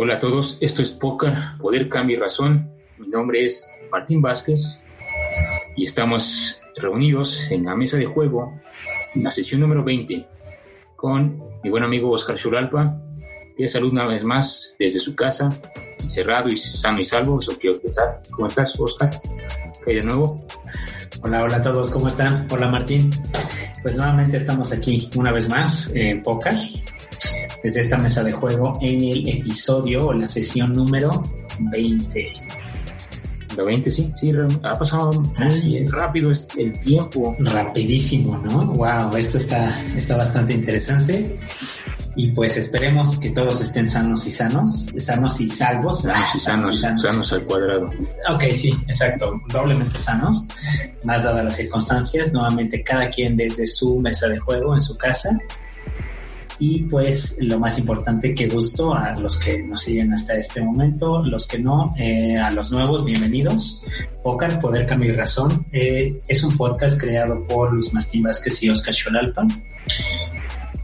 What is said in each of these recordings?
Hola a todos, esto es Poker, Poder, Cambio y Razón. Mi nombre es Martín Vázquez y estamos reunidos en la mesa de juego, en la sesión número 20, con mi buen amigo Oscar Chulalpa, que salud una vez más desde su casa, encerrado y sano y salvo. Eso quiero empezar. ¿Cómo estás, Oscar? ¿Qué hay de nuevo? Hola, hola a todos, ¿cómo están? Hola, Martín. Pues nuevamente estamos aquí una vez más en Poker desde esta mesa de juego en el episodio o la sesión número 20. La 20, sí, sí, ha pasado muy rápido el tiempo. Rapidísimo, ¿no? Wow, esto está, está bastante interesante. Y pues esperemos que todos estén sanos y sanos, sanos y salvos. Sanos y sanos, sanos, sanos al cuadrado. Ok, sí, exacto, doblemente sanos, más dadas las circunstancias. Nuevamente, cada quien desde su mesa de juego en su casa y pues lo más importante que gusto a los que nos siguen hasta este momento, los que no, eh, a los nuevos, bienvenidos. Pocar, Poder, Cambio y Razón eh, es un podcast creado por Luis Martín Vázquez y Oscar Xolalpa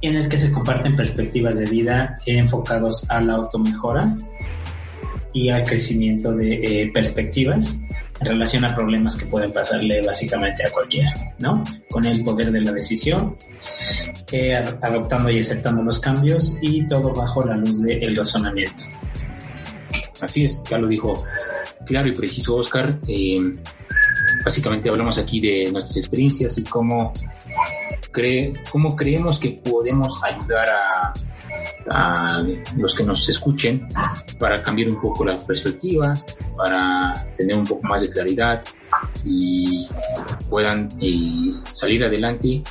en el que se comparten perspectivas de vida enfocados a la automejora y al crecimiento de eh, perspectivas en relación a problemas que pueden pasarle básicamente a cualquiera, ¿no? Con el poder de la decisión, eh, adoptando y aceptando los cambios y todo bajo la luz del razonamiento. Así es, ya lo dijo claro y preciso Oscar. Eh, básicamente hablamos aquí de nuestras experiencias y cómo, cree, cómo creemos que podemos ayudar a a los que nos escuchen para cambiar un poco la perspectiva, para tener un poco más de claridad y puedan eh, salir adelante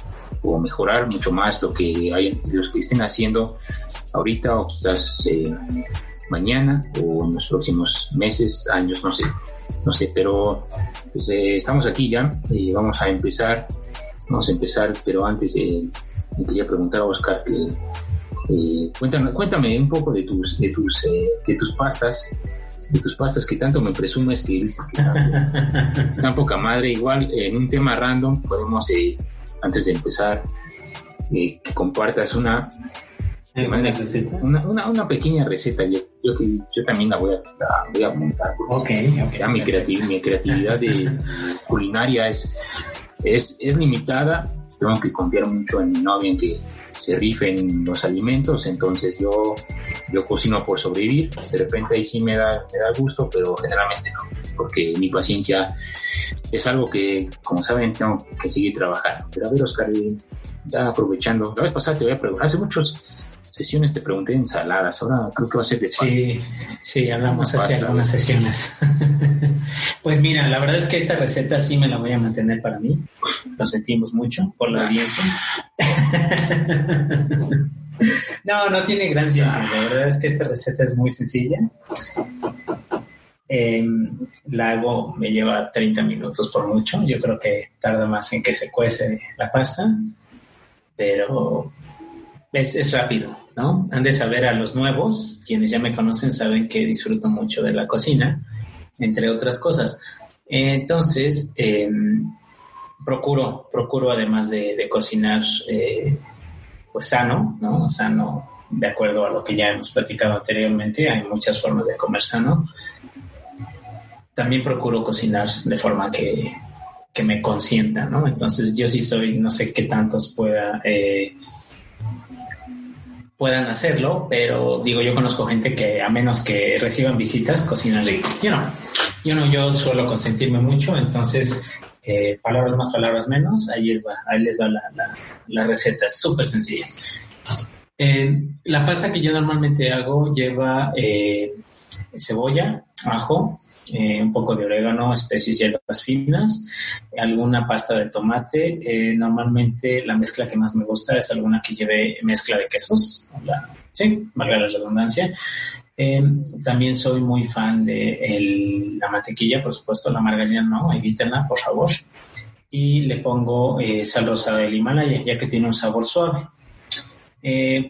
o mejorar mucho más lo que hay, los que estén haciendo ahorita o quizás eh, mañana o en los próximos meses, años, no sé, no sé, pero pues, eh, estamos aquí ya, y vamos a empezar, vamos a empezar, pero antes me quería preguntar a Oscar que eh, cuéntame, cuéntame un poco de tus, de tus, eh, de tus pastas, de tus pastas que tanto me presumes que dices que tan, poca madre. Igual en un tema random podemos, eh, antes de empezar, que compartas una, una, una, pequeña receta. Yo, yo, yo también la voy a, la voy a montar. Okay, okay, mi, creatividad, mi creatividad de culinaria es, es, es limitada. Tengo que confiar mucho en mi novia en que se rifen los alimentos, entonces yo, yo cocino por sobrevivir, de repente ahí sí me da, me da gusto, pero generalmente no, porque mi paciencia es algo que, como saben, tengo que seguir trabajando. Pero a ver, Oscar, ya aprovechando, la vez pasada te voy a preguntar, hace muchos sesiones te pregunté ensaladas, ahora creo que va a ser de pasta. Sí, sí, hablamos hace algunas sesiones. pues mira, la verdad es que esta receta sí me la voy a mantener para mí. Lo sentimos mucho por la audiencia. no, no tiene gran ciencia. La verdad es que esta receta es muy sencilla. Em, la hago, me lleva 30 minutos por mucho. Yo creo que tarda más en que se cuece la pasta, pero es, es rápido. ¿no? Han de saber a los nuevos, quienes ya me conocen saben que disfruto mucho de la cocina, entre otras cosas. Entonces, em, procuro, procuro además de, cocinar, eh, pues sano, ¿no? Sano, de acuerdo a lo que ya hemos platicado anteriormente, hay muchas formas de comer sano. También procuro cocinar de forma que, que me consienta, ¿no? Entonces yo sí soy, no sé qué tantos pueda eh, puedan hacerlo, pero digo, yo conozco gente que a menos que reciban visitas, cocinan rico. Yo no, yo no, yo suelo consentirme mucho, entonces, eh, palabras más, palabras menos, ahí les va, ahí les va la, la, receta, es súper sencilla. Eh, la pasta que yo normalmente hago lleva eh, cebolla, ajo, eh, un poco de orégano, especies y hierbas finas, alguna pasta de tomate. Eh, normalmente la mezcla que más me gusta es alguna que lleve mezcla de quesos, sí, valga la redundancia. Em, también soy muy fan de la mantequilla, por supuesto, la margarina no, evítenla, por favor. Y le pongo eh, sal rosada del Himalaya, ya que tiene un sabor suave.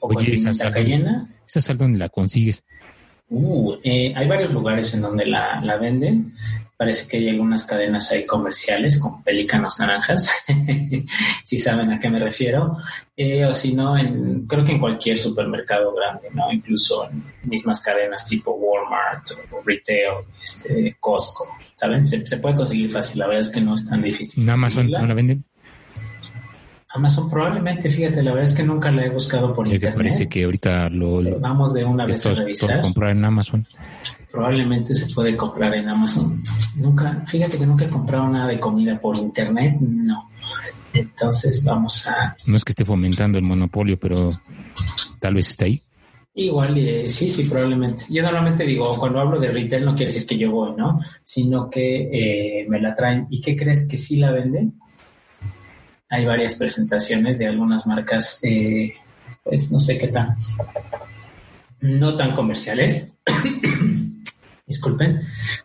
Oye, esa cayena. ¿Esa sal dónde la consigues? Uh, eh, hay varios lugares en donde la, la venden parece que hay algunas cadenas ahí comerciales con pelícanos naranjas, si saben a qué me refiero, eh, o si no, en, creo que en cualquier supermercado grande, ¿no? Incluso en mismas cadenas tipo Walmart o retail, este, Costco, ¿saben? Se, puede conseguir fácil, la verdad es que no es tan difícil. ¿En Amazon no la venden? Amazon probablemente, fíjate, la verdad es que nunca la he buscado por internet. parece que ahorita lo... Vamos de una vez a revisar. comprar en Amazon probablemente se puede comprar en Amazon. Nunca, fíjate que nunca he comprado nada de comida por internet, no. Entonces vamos a... No es que esté fomentando el monopolio, pero tal vez está ahí. Igual, eh, sí, sí, probablemente. Yo normalmente digo, cuando hablo de retail no quiere decir que yo voy, ¿no? Sino que eh, me la traen. ¿Y qué crees que sí la venden? Hay varias presentaciones de algunas marcas, eh, pues no sé qué tan, no tan comerciales. disculpen,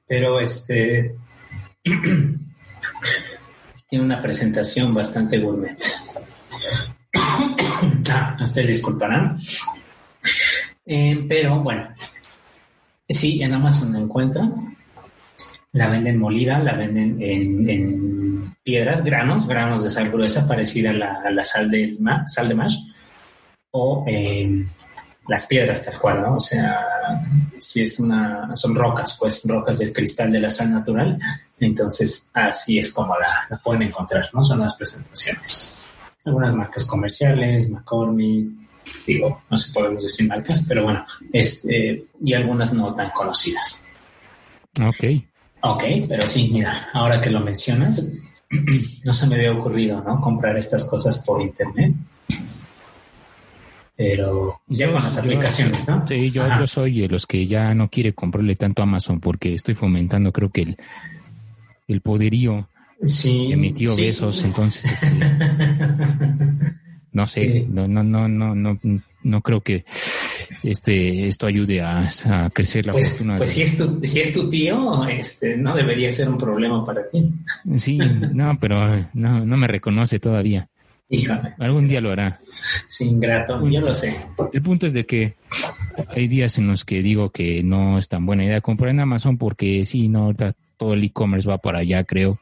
pero este tiene una presentación bastante gourmet. ah, ustedes disculparán. Eh, pero bueno, sí, en Amazon la encuentran. La venden molida, la venden en, piedras, granos, granos de sal gruesa parecida a la, sal, de, sal de mash, o en las piedras tal cual, ¿no? O sea, si es una, son rocas, pues rocas del cristal de la sal natural, entonces así es como la, pueden encontrar, ¿no? Son las presentaciones. Algunas marcas comerciales, McCormick, digo, no sé, podemos decir marcas, pero bueno, este, y algunas no tan conocidas. Ok. Ok, pero sí, mira, ahora que lo mencionas, no se me había ocurrido, ¿no? Comprar estas cosas por internet pero ya con las aplicaciones, ¿no? Sí, yo, soy de los que ya no quiere comprarle tanto a Amazon porque estoy fomentando, creo que el, el poderío sí, de mi tío Besos, entonces este, no sé, no, no, no, no, no, no creo que este esto ayude a, crecer la pues, fortuna. Pues si es tu, si es tu tío, este no debería ser un problema para ti. Sí, no, pero no, no me reconoce todavía. Híjole. Algún día lo hará. Sin ingrato, yo lo sé. El punto es de que hay días en los que digo que no es tan buena idea comprar en Amazon porque sí, no, ahorita todo el e-commerce va para allá, creo.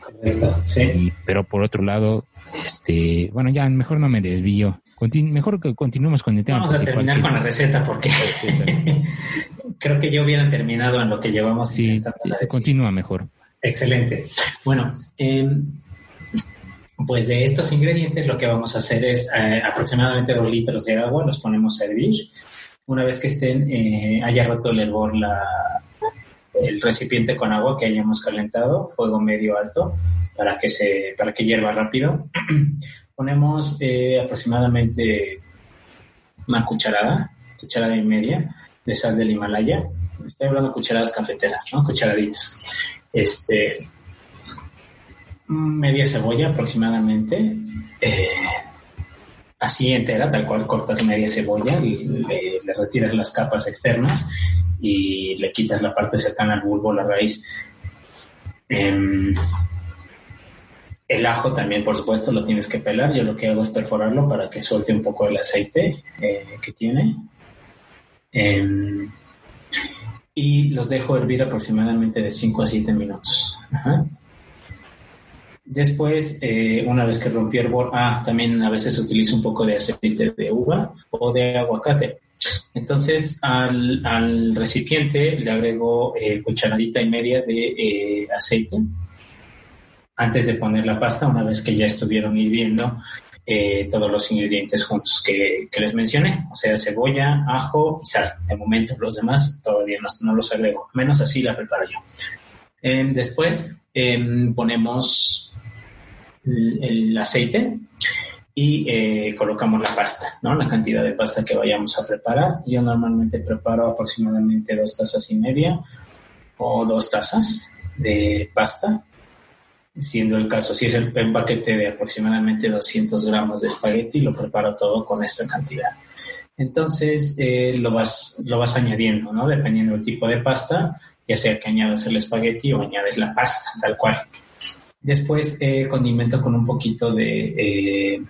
Correcto, sí. pero por otro lado, este, bueno, ya mejor no me desvío. Mejor que continuemos con el tema. Vamos a terminar con la receta porque creo que yo hubiera terminado en lo que llevamos. Sí, continúa mejor. Excelente. Bueno, eh, pues de estos ingredientes lo que vamos a hacer es eh, aproximadamente dos litros de agua, los ponemos a hervir. Una vez que estén, eh, haya roto el hervor la, el recipiente con agua que hayamos calentado, fuego medio alto, para que, se, para que hierva rápido. Ponemos eh, aproximadamente una cucharada, cucharada y media de sal del Himalaya. Estoy hablando de cucharadas cafeteras, ¿no? Cucharaditas. Este, media cebolla aproximadamente, eh, así entera, tal cual cortas media cebolla, le, retiras las capas externas y le quitas la parte cercana al bulbo, la raíz. Em, el ajo también, por supuesto, lo tienes que pelar. Yo lo que hago es perforarlo para que suelte un poco el aceite eh, que tiene. Em, y los dejo hervir aproximadamente de 5 a 7 minutos. Después, eh, una vez que rompió el bol, ah, también a veces utilizo un poco de aceite de uva o de aguacate. Entonces, al, recipiente le agrego eh, cucharadita y media de aceite antes de poner la pasta, una vez que ya estuvieron hirviendo todos los ingredientes juntos que, les mencioné, o sea, cebolla, ajo y sal. De momento, los demás todavía no, los agrego, menos así la preparo yo. después em, ponemos el, aceite y eh, colocamos la pasta, ¿no? La cantidad de pasta que vayamos a preparar. Yo normalmente preparo aproximadamente dos tazas y media o dos tazas de pasta, siendo el caso, si es el, paquete de aproximadamente 200 gramos de espagueti, lo preparo todo con esta cantidad. Entonces eh, lo, vas, lo vas añadiendo, ¿no? Dependiendo del tipo de pasta, ya sea que añadas el espagueti o añades la pasta, tal cual. Después eh, condimento con un poquito de... Eh,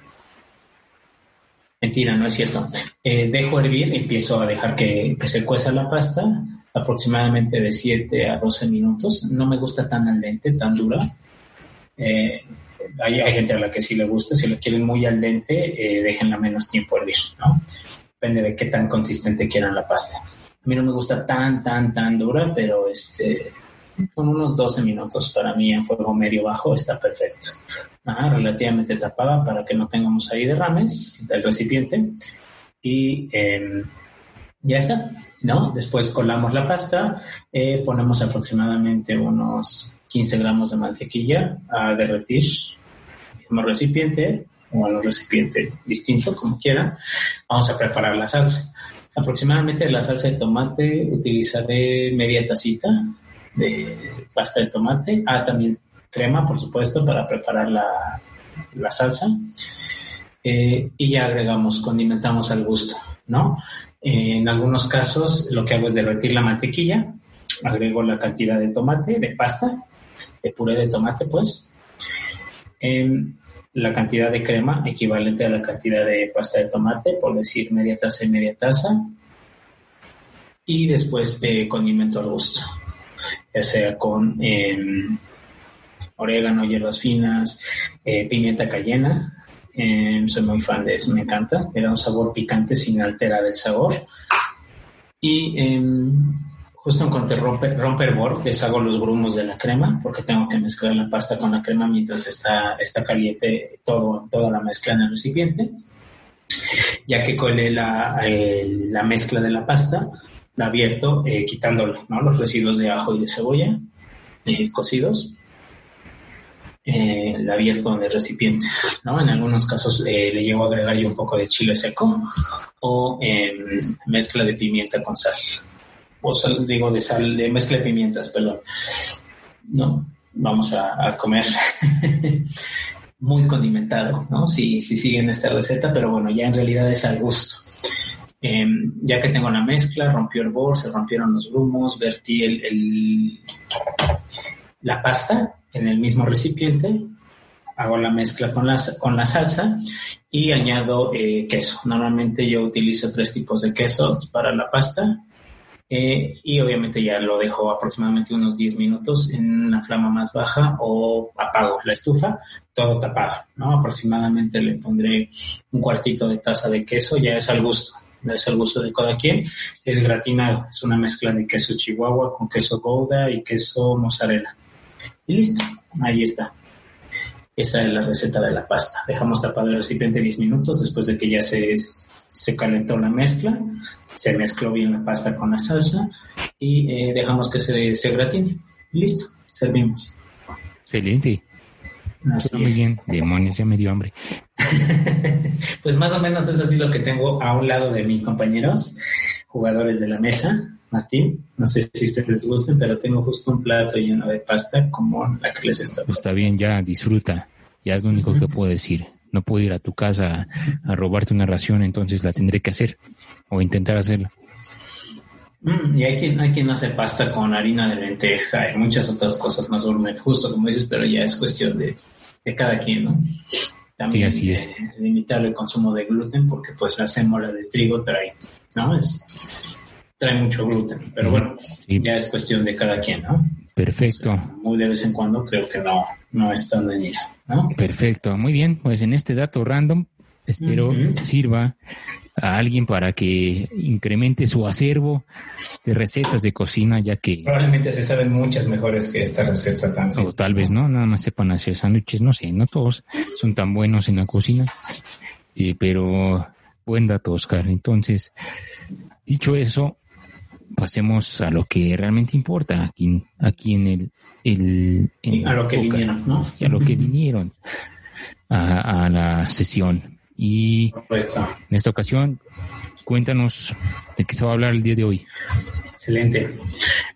mentira, no es cierto. dejo hervir, empiezo a dejar que, que se cueza la pasta aproximadamente de 7 a 12 minutos. No me gusta tan al dente, tan dura. Eh, hay, gente a la que sí le gusta, si lo quieren muy al dente, eh, déjenla menos tiempo hervir, ¿no? Depende de qué tan consistente quieran la pasta. A mí no me gusta tan, tan, tan dura, pero este, con unos 12 minutos para mí en fuego medio bajo está perfecto. relativamente tapada para que no tengamos ahí derrames del recipiente. Y eh, ya está, ¿no? Después colamos la pasta, eh, ponemos aproximadamente unos 15 gramos de mantequilla a derretir mismo recipiente o en un recipiente distinto, como quieran. Vamos a preparar la salsa. Aproximadamente la salsa de tomate utilizaré media tacita de pasta de tomate. Ah, también crema, por supuesto, para preparar la, la salsa. Eh, y ya agregamos, condimentamos al gusto, ¿no? En algunos casos lo que hago es derretir la mantequilla, agrego la cantidad de tomate, de pasta, de puré de tomate, pues, la cantidad de crema equivalente a la cantidad de pasta de tomate, por decir media taza y media taza, y después de condimento al gusto, ya sea con em, orégano, hierbas finas, eh, pimienta cayena, Em, soy muy fan de eso, me encanta. Me da un sabor picante sin alterar el sabor. Y em, justo en cuanto rompe, rompe el borde, les hago los grumos de la crema, porque tengo que mezclar la pasta con la crema mientras está, está caliente todo, toda la mezcla en el recipiente. Ya que colé la, la mezcla de la pasta, la abierto eh, quitándole ¿no? los residuos de ajo y de cebolla eh, cocidos eh, la abierto en el recipiente, ¿no? En algunos casos eh, le llevo a agregar yo un poco de chile seco o em, mezcla de pimienta con sal. O sal, digo, de sal, de mezcla de pimientas, perdón. No, vamos a, comer muy condimentado, ¿no? Si, si siguen esta receta, pero bueno, ya en realidad es al gusto. Em, ya que tengo la mezcla, rompió el bol, se rompieron los grumos, vertí el, la pasta en el mismo recipiente, hago la mezcla con la, con la salsa y añado eh, queso. Normalmente yo utilizo tres tipos de quesos para la pasta eh, y obviamente ya lo dejo aproximadamente unos 10 minutos en una flama más baja o apago la estufa, todo tapado, ¿no? Aproximadamente le pondré un cuartito de taza de queso, ya es al gusto, es al gusto de cada quien. Es gratinado, es una mezcla de queso chihuahua con queso gouda y queso mozzarella. Y listo, ahí está. Esa es la receta de la pasta. Dejamos tapado el recipiente 10 minutos después de que ya se, se calentó la mezcla, se mezcló bien la pasta con la salsa y eh, dejamos que se, se gratine. Listo, servimos. Excelente. muy bien, demonios, ya me dio hambre. pues más o menos es así lo que tengo a un lado de mis compañeros, jugadores de la mesa. Martín. No sé si ustedes les gusten, pero tengo justo un plato lleno de pasta como la que les está. Pues está bien, ya disfruta. Ya es lo único que puedo decir. No puedo ir a tu casa a, robarte una ración, entonces la tendré que hacer o intentar hacerla. Mm, y hay quien, hay quien hace pasta con harina de lenteja y muchas otras cosas más gourmet, justo como dices, pero ya es cuestión de, de cada quien, ¿no? También sí, así es. limitar el consumo de gluten porque pues la sémola de trigo trae, ¿no? Es, trae mucho gluten, pero bueno, ya es cuestión de cada quien, ¿no? Perfecto. muy de vez en cuando creo que no, no es tan dañino, ¿no? Perfecto, muy bien, pues en este dato random espero sirva a alguien para que incremente su acervo de recetas de cocina, ya que... Probablemente se saben muchas mejores que esta receta tan O tal vez no, nada más sepan hacer sándwiches, no sé, no todos son tan buenos en la cocina, eh, pero buen dato, Oscar. Entonces, dicho eso, pasemos a lo que realmente importa aquí, aquí en el... el a lo que vinieron, ¿no? Y a lo que vinieron a, la sesión. Y en esta ocasión, cuéntanos de qué se va a hablar el día de hoy. Excelente.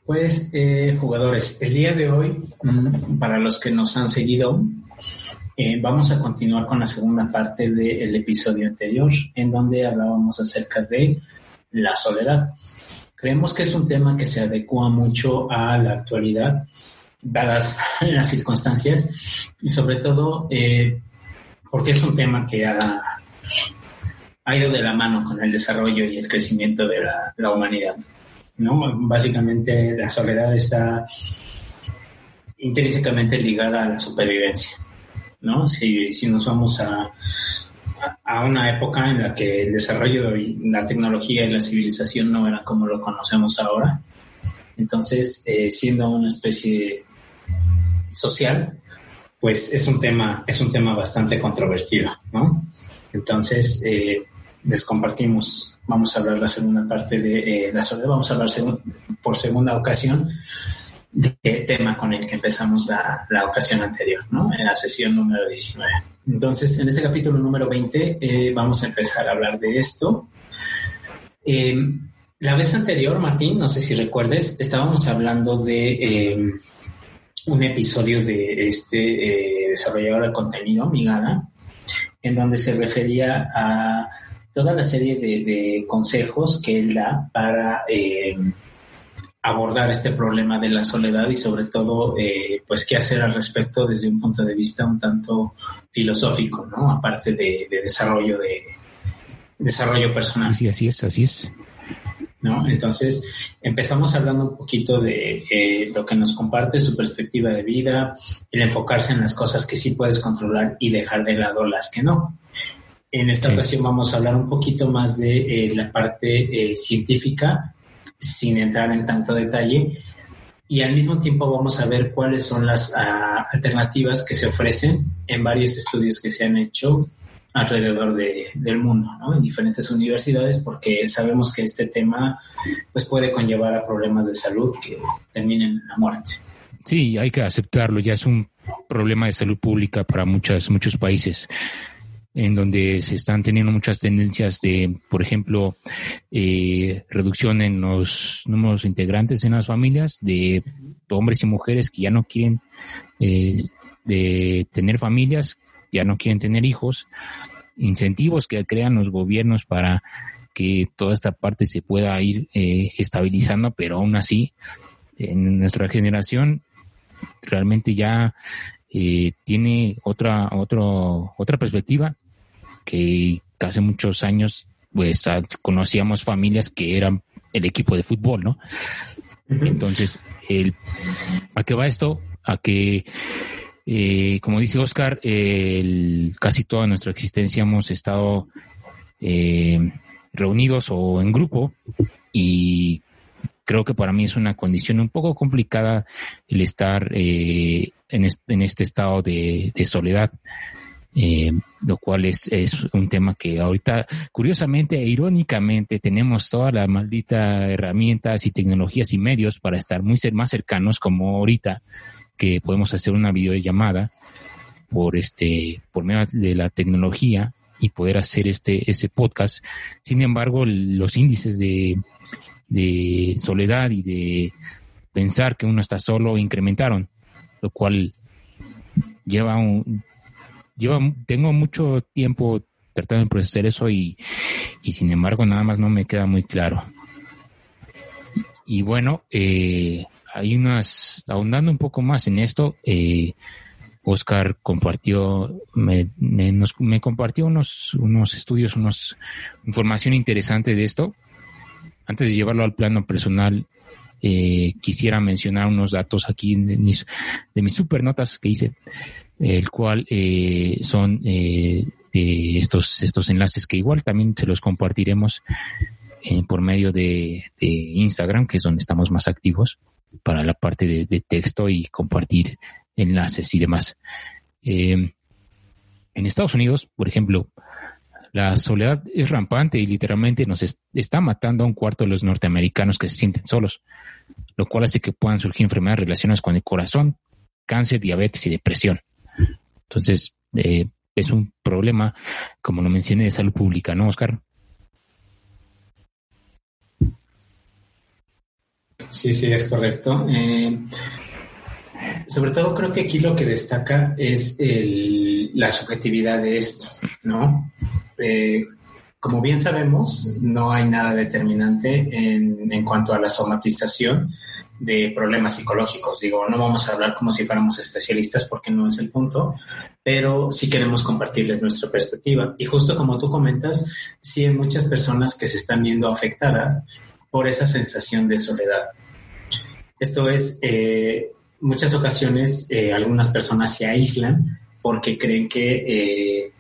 Pues, eh, jugadores, el día de hoy, mm, para los que nos han seguido, Eh, vamos a continuar con la segunda parte del episodio anterior, en donde hablábamos acerca de la soledad. Creemos que es un tema que se adecua mucho a la actualidad, dadas las circunstancias, y sobre todo eh, porque es un tema que ha, ha, ido de la mano con el desarrollo y el crecimiento de la, humanidad. ¿no? Básicamente la soledad está intrínsecamente ligada a la supervivencia. ¿no? Si, si nos vamos a, a una época en la que el desarrollo de la tecnología y la civilización no era como lo conocemos ahora. Entonces, eh, siendo una especie social, pues es un tema, es un tema bastante controvertido, ¿no? Entonces, eh, les compartimos, vamos a hablar la segunda parte de eh, la soledad, vamos a hablar por segunda ocasión del tema con el que empezamos la, la ocasión anterior, ¿no? En la sesión número 19. Entonces, en este capítulo número 20 eh, vamos a empezar a hablar de esto. Eh, la vez anterior, Martín, no sé si recuerdes, estábamos hablando de eh, un episodio de este desarrollador de contenido, Migada, en donde se refería a toda la serie de, de consejos que él da para abordar este problema de la soledad y sobre todo, eh, pues, qué hacer al respecto desde un punto de vista un tanto filosófico, ¿no? Aparte de, desarrollo de desarrollo personal. Sí, así es, así es. ¿No? Entonces, empezamos hablando un poquito de eh, lo que nos comparte su perspectiva de vida, el enfocarse en las cosas que sí puedes controlar y dejar de lado las que no. En esta ocasión vamos a hablar un poquito más de eh, la parte científica sin entrar en tanto detalle. Y al mismo tiempo vamos a ver cuáles son las ah, alternativas que se ofrecen en varios estudios que se han hecho alrededor del mundo, en diferentes universidades, porque sabemos que este tema pues, puede conllevar a problemas de salud que terminen en la muerte. Sí, hay que aceptarlo, ya es un problema de salud pública para muchas, muchos países en donde se están teniendo muchas tendencias de, por ejemplo, eh, reducción en los números integrantes en las familias, de hombres y mujeres que ya no quieren eh, de tener familias, ya no quieren tener hijos, incentivos que crean los gobiernos para que toda esta parte se pueda ir eh, estabilizando, pero aún así, en nuestra generación realmente ya eh, tiene otra, otro, otra perspectiva que hace muchos años pues conocíamos familias que eran el equipo de fútbol, ¿no? Entonces, el, ¿a qué va esto? A que, eh, como dice Oscar, el, casi toda nuestra existencia hemos estado eh, reunidos o en grupo y creo que para mí es una condición un poco complicada el estar eh, en, en, este estado de, de soledad eh, lo cual es, es un tema que ahorita, curiosamente e irónicamente, tenemos toda la maldita herramientas y tecnologías y medios para estar muy más cercanos, como ahorita que podemos hacer una videollamada por este, por medio de la tecnología y poder hacer este, ese podcast. Sin embargo, los índices de, de soledad y de pensar que uno está solo incrementaron, lo cual lleva un, yo tengo mucho tiempo tratando de procesar eso y, sin embargo nada más no me queda muy claro. Y bueno, eh, hay unas, ahondando un poco más en esto, eh, Oscar compartió, me, me, compartió unos, unos estudios, unos información interesante de esto. Antes de llevarlo al plano personal, eh, quisiera mencionar unos datos aquí de mis, de mis super notas que hice el cual eh, son eh, estos, estos enlaces que igual también se los compartiremos eh, por medio de, Instagram, que es donde estamos más activos para la parte de, texto y compartir enlaces y demás. en Estados Unidos, por ejemplo, la soledad es rampante y literalmente nos está matando a un cuarto de los norteamericanos que se sienten solos, lo cual hace que puedan surgir enfermedades relacionadas con el corazón, cáncer, diabetes y depresión. Entonces, eh, es un problema, como lo mencioné, de salud pública, ¿no, Oscar? Sí, sí, es correcto. Eh, sobre todo creo que aquí lo que destaca es el, la subjetividad de esto, ¿no? Eh, como bien sabemos, no hay nada determinante en, en, cuanto a la somatización de problemas psicológicos. Digo, no vamos a hablar como si fuéramos especialistas porque no es el punto, pero sí queremos compartirles nuestra perspectiva. Y justo como tú comentas, sí hay muchas personas que se están viendo afectadas por esa sensación de soledad. Esto es, eh, muchas ocasiones eh, algunas personas se aíslan porque creen que eh,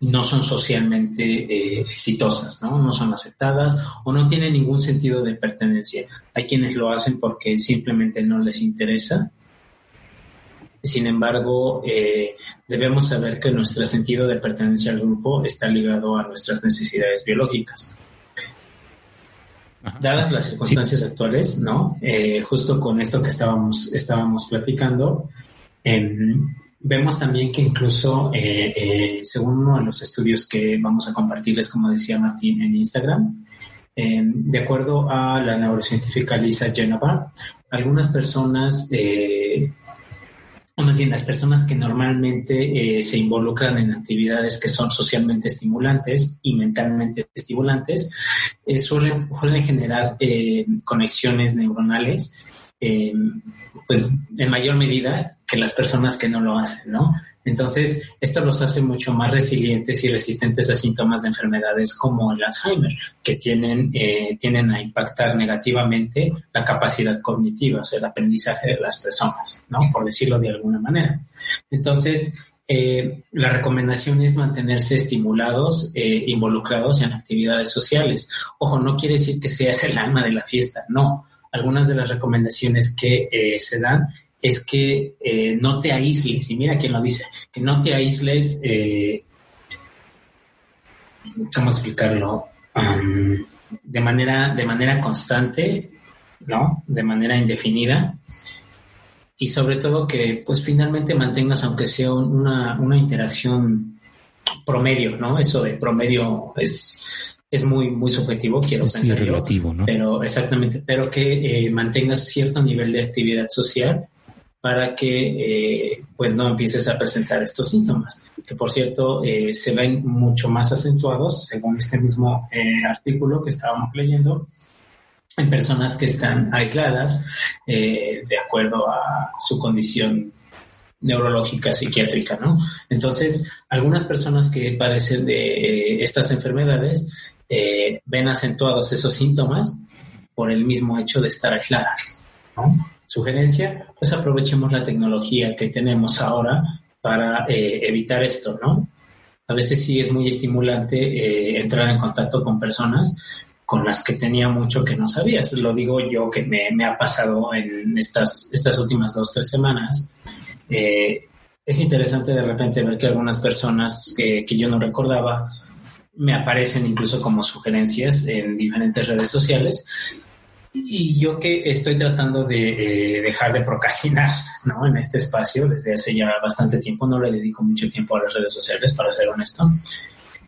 no son socialmente eh, exitosas, ¿no? No son aceptadas o no tienen ningún sentido de pertenencia. Hay quienes lo hacen porque simplemente no les interesa. Sin embargo, eh, debemos saber que nuestro sentido de pertenencia al grupo está ligado a nuestras necesidades biológicas. Dadas las circunstancias actuales, ¿no? Eh, justo con esto que estábamos, estábamos platicando, en, Vemos también que incluso, eh, eh, según uno de los estudios que vamos a compartirles, como decía Martín en Instagram, eh, de acuerdo a la neurocientífica Lisa Genova, algunas personas, o más bien las personas que normalmente se involucran en actividades que son socialmente estimulantes y mentalmente estimulantes, suelen, suelen generar conexiones neuronales pues en mayor medida que las personas que no lo hacen, ¿no? Entonces, esto los hace mucho más resilientes y resistentes a síntomas de enfermedades como el Alzheimer, que tienen, eh, tienen a impactar negativamente la capacidad cognitiva, o sea, el aprendizaje de las personas, ¿no? Por decirlo de alguna manera. Entonces, eh, la recomendación es mantenerse estimulados, eh, involucrados en actividades sociales. Ojo, no quiere decir que seas el alma de la fiesta, no algunas de las recomendaciones que eh, se dan es que eh, no te aísles, y mira quién lo dice, que no te aísles, eh, ¿cómo explicarlo? de, manera, de manera constante, ¿no? De manera indefinida. Y sobre todo que, pues finalmente mantengas, aunque sea una, una interacción promedio, ¿no? Eso de promedio es es muy, muy subjetivo, quiero pensar relativo, ¿no? Pero exactamente, pero que eh, mantengas cierto nivel de actividad social para que eh, pues no empieces a presentar estos síntomas, que por cierto eh, se ven mucho más acentuados, según este mismo artículo que estábamos leyendo, en personas que están aisladas de acuerdo a su condición neurológica, psiquiátrica, ¿no? Entonces, algunas personas que padecen de estas enfermedades eh, ven acentuados esos síntomas por el mismo hecho de estar aisladas. Sugerencia, pues aprovechemos la tecnología que tenemos ahora para eh, evitar esto, ¿no? A veces sí es muy estimulante eh, entrar en contacto con personas con las que tenía mucho que no sabías. Lo digo yo que me, ha pasado en estas, estas últimas dos, tres semanas. es interesante de repente ver que algunas personas que, que yo no recordaba me aparecen incluso como sugerencias en diferentes redes sociales. Y yo que estoy tratando de eh, dejar de procrastinar ¿no? en este espacio desde hace ya bastante tiempo, no le dedico mucho tiempo a las redes sociales, para ser honesto.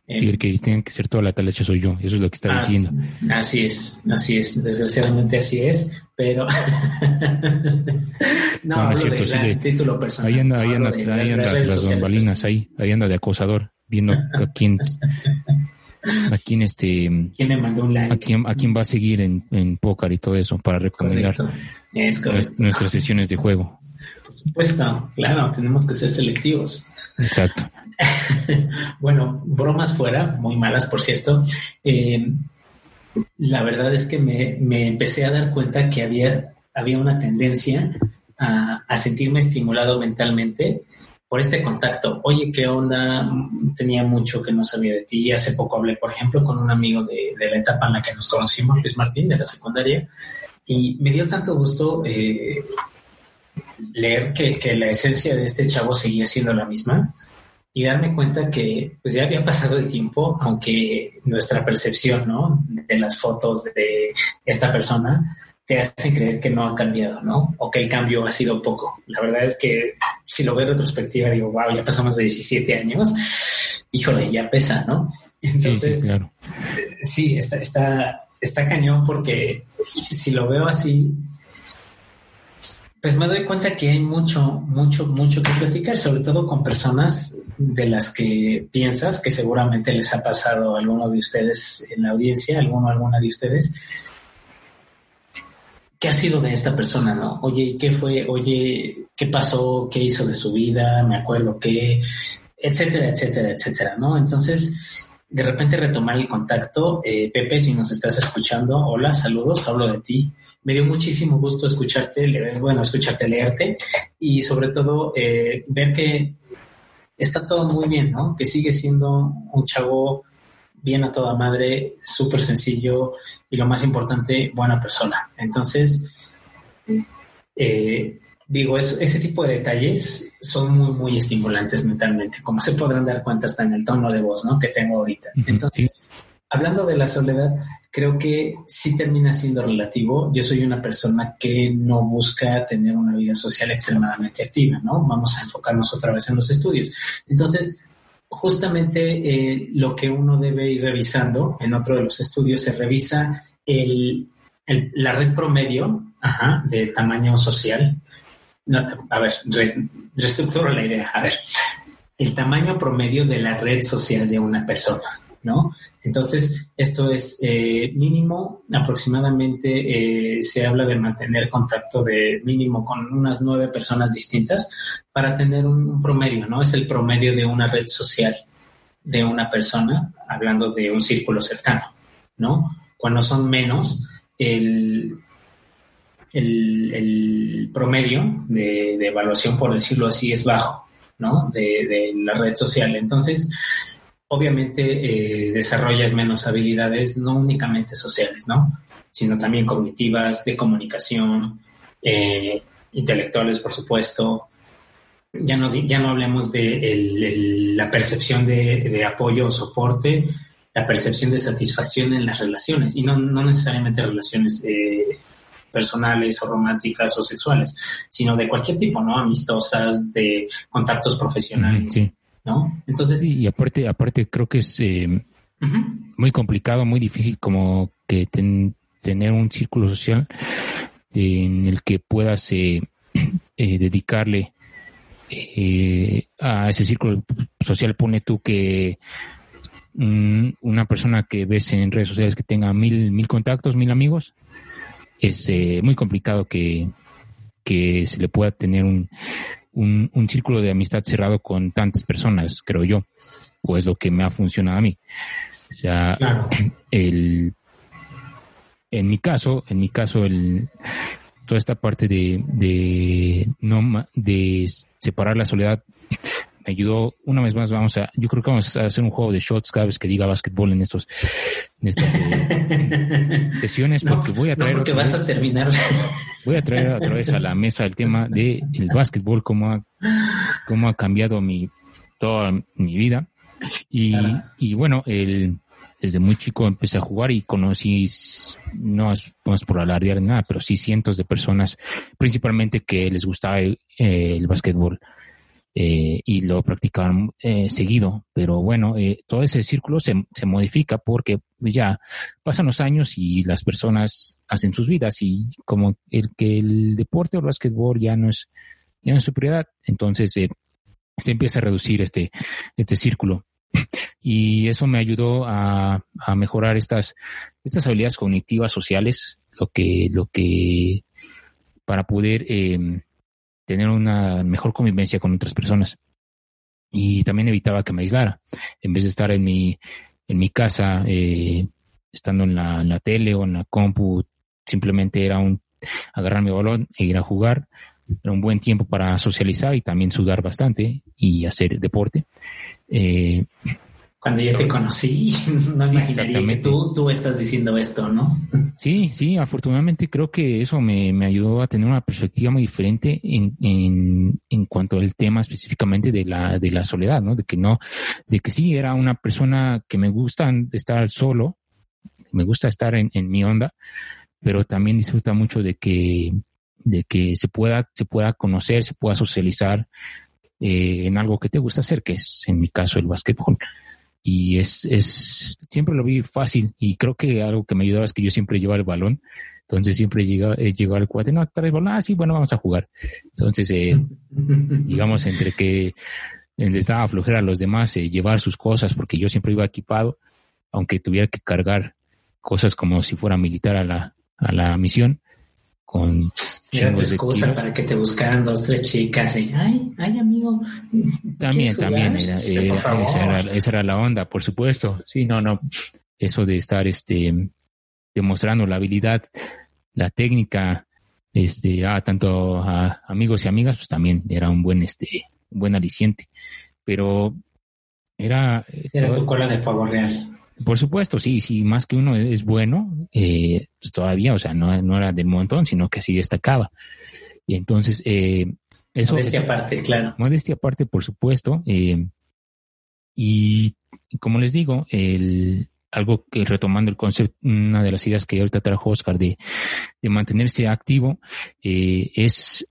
y el que tiene que ser toda la talacha soy yo, eso es lo que está diciendo. Así es, así es, desgraciadamente así es, pero no, no, es cierto, de título personal. Ahí anda, ahí anda, ahí anda las bambalinas, ahí, ahí anda de acosador viendo a quién, a quién este, ¿Quién mandó un like? A quién, a quién va a seguir en, en póker y todo eso para recomendar nuestras sesiones de juego. Por supuesto, claro, tenemos que ser selectivos. Exacto. bueno, bromas fuera, muy malas por cierto. Eh, la verdad es que me, me, empecé a dar cuenta que había, había una tendencia a, a sentirme estimulado mentalmente por este contacto. Oye, ¿qué onda? Tenía mucho que no sabía de ti. Hace poco hablé, por ejemplo, con un amigo de, la etapa en la que nos conocimos, Luis Martín, de la secundaria, y me dio tanto gusto eh, leer que, la esencia de este chavo seguía siendo la misma y darme cuenta que pues ya había pasado el tiempo, aunque nuestra percepción ¿no? de las fotos de esta persona te hacen creer que no ha cambiado, ¿no? O que el cambio ha sido poco. La verdad es que si lo veo de retrospectiva, digo, wow, ya pasamos de 17 años. Híjole, ya pesa, ¿no? Entonces, sí, claro. sí está, está, está cañón porque si lo veo así, Pues me doy cuenta que hay mucho, mucho, mucho que platicar, sobre todo con personas de las que piensas que seguramente les ha pasado a alguno de ustedes en la audiencia, alguno, alguna de ustedes. ¿Qué ha sido de esta persona, no? Oye, ¿qué fue? Oye, ¿qué pasó? ¿Qué hizo de su vida? Me acuerdo que, etcétera, etcétera, etcétera, ¿no? Entonces, de repente retomar el contacto. Eh, Pepe, si nos estás escuchando, hola, saludos, hablo de ti. Me dio muchísimo gusto escucharte, bueno, escucharte, leerte y sobre todo eh, ver que está todo muy bien, ¿no? Que sigue siendo un chavo bien a toda madre, súper sencillo y lo más importante, buena persona. Entonces, eh, digo, ese tipo de detalles son muy, muy estimulantes mentalmente, como se podrán dar cuenta hasta en el tono de voz, ¿no? Que tengo ahorita. Entonces, hablando de la soledad, creo que sí termina siendo relativo. Yo soy una persona que no busca tener una vida social extremadamente activa, ¿no? Vamos a enfocarnos otra vez en los estudios. Entonces, justamente eh, lo que uno debe ir revisando en otro de los estudios se revisa el, la red promedio del tamaño social a ver, reestructuro la idea. A ver, el tamaño promedio de la red social de una persona, ¿no? Entonces, esto es eh, mínimo, aproximadamente eh, se habla de mantener contacto de mínimo con unas nueve personas distintas para tener un, promedio, ¿no? Es el promedio de una red social de una persona, hablando de un círculo cercano, ¿no? Cuando son menos, el, el, promedio de, evaluación, por decirlo así, es bajo, ¿no? De, la red social. Entonces, obviamente eh, desarrollas menos habilidades, no únicamente sociales, ¿no? Sino también cognitivas, de comunicación, eh, intelectuales, por supuesto. Ya no, ya no hablemos de la percepción de, apoyo o soporte, la percepción de satisfacción en las relaciones, y no, no necesariamente relaciones eh, personales o románticas o sexuales, sino de cualquier tipo, ¿no? Amistosas, de contactos profesionales, sí. ¿No? Entonces... y aparte, aparte creo que es eh, muy complicado, muy difícil como que tener un círculo social en el que puedas eh, eh, dedicarle a ese círculo social, pone tú que mm, una persona que ves en redes sociales que tenga mil, mil contactos, mil amigos, es eh, muy complicado que, se le pueda tener un, un, círculo de amistad cerrado con tantas personas, creo yo, o es lo que me ha funcionado a mí. O sea, el, en mi caso, en mi caso, el, toda esta parte de, de, no, de separar la soledad me ayudó. Una vez más vamos a yo creo que vamos a hacer un juego de shots cada vez que diga básquetbol en estos en estas eh, sesiones porque voy a traer porque vas a terminar. voy a traer otra vez a la mesa el tema de el básquetbol cómo ha cómo ha cambiado mi toda mi vida. Y, y bueno el desde muy chico empecé a jugar y conocí, no es, por alardear nada, pero sí cientos de personas, principalmente que les gustaba el, el básquetbol. Eh, y lo practicaban eh, seguido. Pero bueno, eh, todo ese círculo se, se, modifica porque ya pasan los años y las personas hacen sus vidas y como el que el deporte o el básquetbol ya no es, ya no es su prioridad, entonces se empieza a reducir este, este círculo. Y eso me ayudó a, a mejorar estas, estas habilidades cognitivas sociales, lo que, lo que, para poder eh, tener una mejor convivencia con otras personas. Y también evitaba que me aislara. En vez de estar en mi, en mi casa, eh, estando en la, tele o en la compu, simplemente era un agarrar mi balón e ir a jugar. Era un buen tiempo para socializar y también sudar bastante y hacer deporte. Eh, cuando yo te conocí, no imaginaría que tú, tú estás diciendo esto, ¿no? Sí, sí, afortunadamente creo que eso me, me ayudó a tener una perspectiva muy diferente en, en, en, cuanto al tema específicamente de la, de la soledad, ¿no? De que no, de que sí, era una persona que me gusta estar solo, me gusta estar en, en mi onda, pero también disfruta mucho de que, de que se pueda, se pueda conocer, se pueda socializar eh, en algo que te gusta hacer, que es en mi caso el básquetbol y es, es, siempre lo vi fácil y creo que algo que me ayudaba es que yo siempre llevaba el balón. Entonces siempre llegó, eh, llegó al cuate, no, traes bola, ah, sí, bueno, vamos a jugar. Entonces, eh, digamos, entre que les estaba flojera a los demás eh, llevar sus cosas, porque yo siempre iba equipado, aunque tuviera que cargar cosas como si fuera militar a la, a la misión, con era tu excusa para que te buscaran dos, tres chicas y, ay, ay, amigo. También, también, era, esa, era, esa, era, la onda, por supuesto. Sí, no, no. Eso de estar este, demostrando la habilidad, la técnica, este, a tanto a amigos y amigas, pues también era un buen, este, un buen aliciente. Pero era. Era tu cola de pavo real. Por supuesto, sí, sí, más que uno es bueno, eh, pues todavía, o sea, no, no era del montón, sino que sí destacaba. Y entonces, eh, eso. Modestia aparte, claro. Modestia aparte, por supuesto. Eh, y como les digo, el, algo que retomando el concepto, una de las ideas que ahorita trajo Oscar de, de mantenerse activo, eh, es,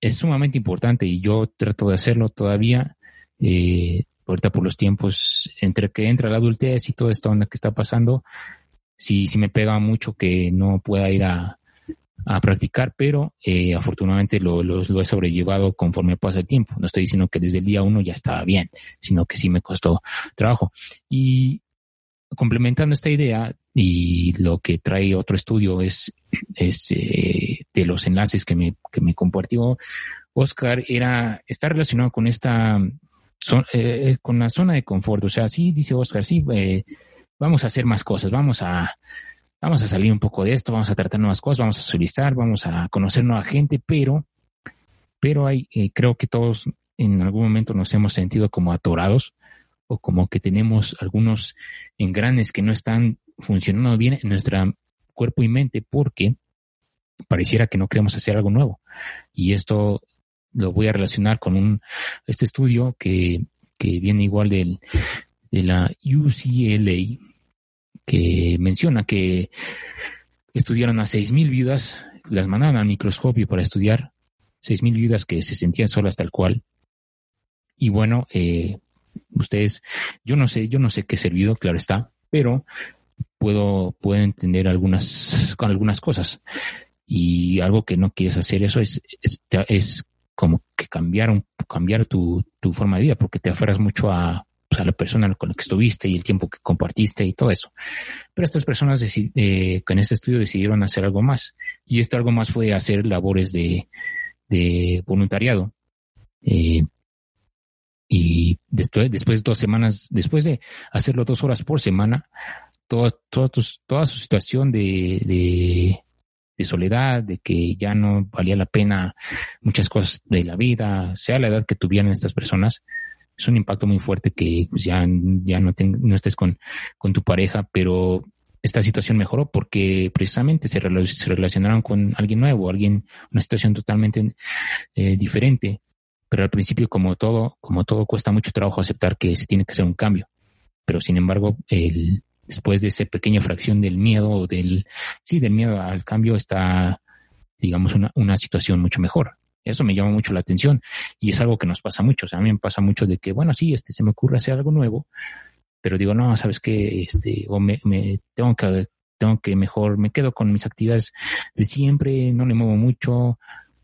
es sumamente importante y yo trato de hacerlo todavía. Eh, ahorita por los tiempos, entre que entra la adultez y todo esto onda que está pasando, sí, sí me pega mucho que no pueda ir a, a practicar, pero eh, afortunadamente lo, lo, lo, he sobrellevado conforme pasa el tiempo. No estoy diciendo que desde el día uno ya estaba bien, sino que sí me costó trabajo. Y complementando esta idea y lo que trae otro estudio es, es eh, de los enlaces que me, que me compartió Oscar, era, está relacionado con esta eh, con la zona de confort. O sea, sí, dice Oscar, sí, eh, vamos a hacer más cosas, vamos a, vamos a salir un poco de esto, vamos a tratar nuevas cosas, vamos a solicitar, vamos a conocer nueva gente, pero, pero hay, eh, creo que todos en algún momento nos hemos sentido como atorados o como que tenemos algunos engranes que no están funcionando bien en nuestro cuerpo y mente porque pareciera que no queremos hacer algo nuevo. Y esto lo voy a relacionar con un, este estudio que, que viene igual del, de la UCLA, que menciona que estudiaron a 6.000 viudas, las mandaron al microscopio para estudiar 6.000 viudas que se sentían solas tal cual. Y bueno, eh, ustedes, yo no sé, yo no sé qué servido, claro está, pero puedo, puedo entender algunas, algunas cosas. Y algo que no quieres hacer eso es, es, es como que cambiar, un, cambiar tu, tu forma de vida, porque te aferras mucho a, pues, a la persona con la que estuviste y el tiempo que compartiste y todo eso. Pero estas personas eh, en este estudio decidieron hacer algo más. Y esto algo más fue hacer labores de, de voluntariado. Eh, y después, después de dos semanas, después de hacerlo dos horas por semana, toda, toda, toda su situación de, soledad, de que ya no valía la pena muchas cosas de la vida, sea la edad que tuvieran estas personas, es un impacto muy fuerte que pues, ya, ya no, no estés con, con tu pareja, pero esta situación mejoró porque precisamente se, se relacionaron con alguien nuevo, alguien, una situación totalmente eh, diferente. Pero al principio, como todo, como todo, cuesta mucho trabajo aceptar que se tiene que hacer un cambio. Pero sin embargo, el, después de esa pequeña fracción del miedo o del, sí, del miedo al cambio está, digamos, una, una situación mucho mejor. Eso me llama mucho la atención y es algo que nos pasa mucho. O sea, a mí me pasa mucho de que, bueno, sí, este se me ocurre hacer algo nuevo, pero digo, no, sabes que, este, o me, me tengo que, tengo que mejor, me quedo con mis actividades de siempre, no le muevo mucho,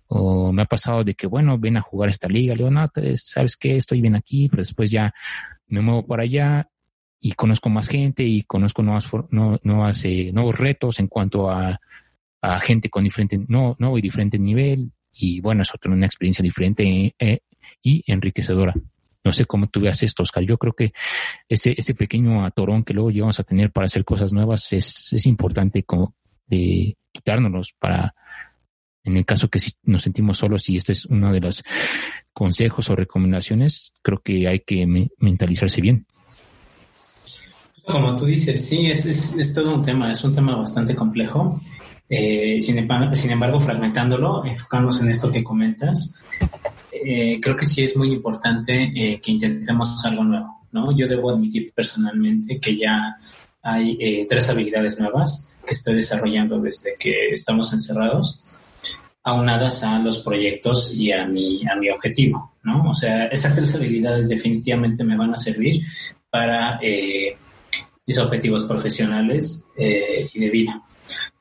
o me ha pasado de que, bueno, ven a jugar esta liga, le digo, no, sabes que estoy bien aquí, pero después ya me muevo para allá y conozco más gente y conozco nuevas, nuevas eh, nuevos retos en cuanto a, a gente con diferente, no, nuevo y diferente nivel. Y bueno, es otra una experiencia diferente eh, y enriquecedora. No sé cómo tú veas esto, Oscar. Yo creo que ese, ese pequeño atorón que luego llevamos a tener para hacer cosas nuevas es, es importante como de quitárnoslos para, en el caso que si nos sentimos solos y este es uno de los consejos o recomendaciones, creo que hay que mentalizarse bien. Como tú dices, sí, es, es, todo un tema, es un tema bastante complejo. Eh, sin, embargo, fragmentándolo, enfocándonos en esto que comentas, eh, creo que sí es muy importante eh, que intentemos algo nuevo, ¿no? Yo debo admitir personalmente que ya hay tres habilidades nuevas que estoy desarrollando desde que estamos encerrados, aunadas a los proyectos y a mi, a mi objetivo, ¿no? O sea, estas tres habilidades definitivamente me van a servir para mis objetivos profesionales eh, y de vida.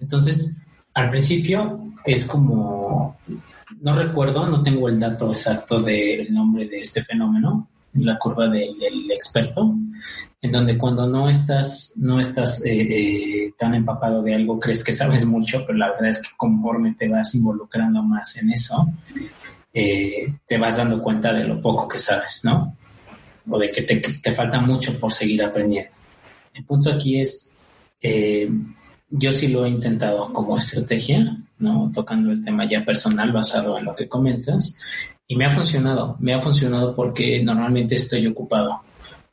Entonces, al principio es como, no recuerdo, no tengo el dato exacto del nombre de este fenómeno, la curva del, experto, en donde cuando no estás, no estás eh, eh, tan empapado de algo, crees que sabes mucho, pero la verdad es que conforme te vas involucrando más en eso, te vas dando cuenta de lo poco que sabes, ¿no? O de que te, te falta mucho por seguir aprendiendo. El punto aquí es, yo sí lo he intentado como estrategia, ¿no? Tocando el tema ya personal basado en lo que comentas, y me ha funcionado, me ha funcionado porque normalmente estoy ocupado.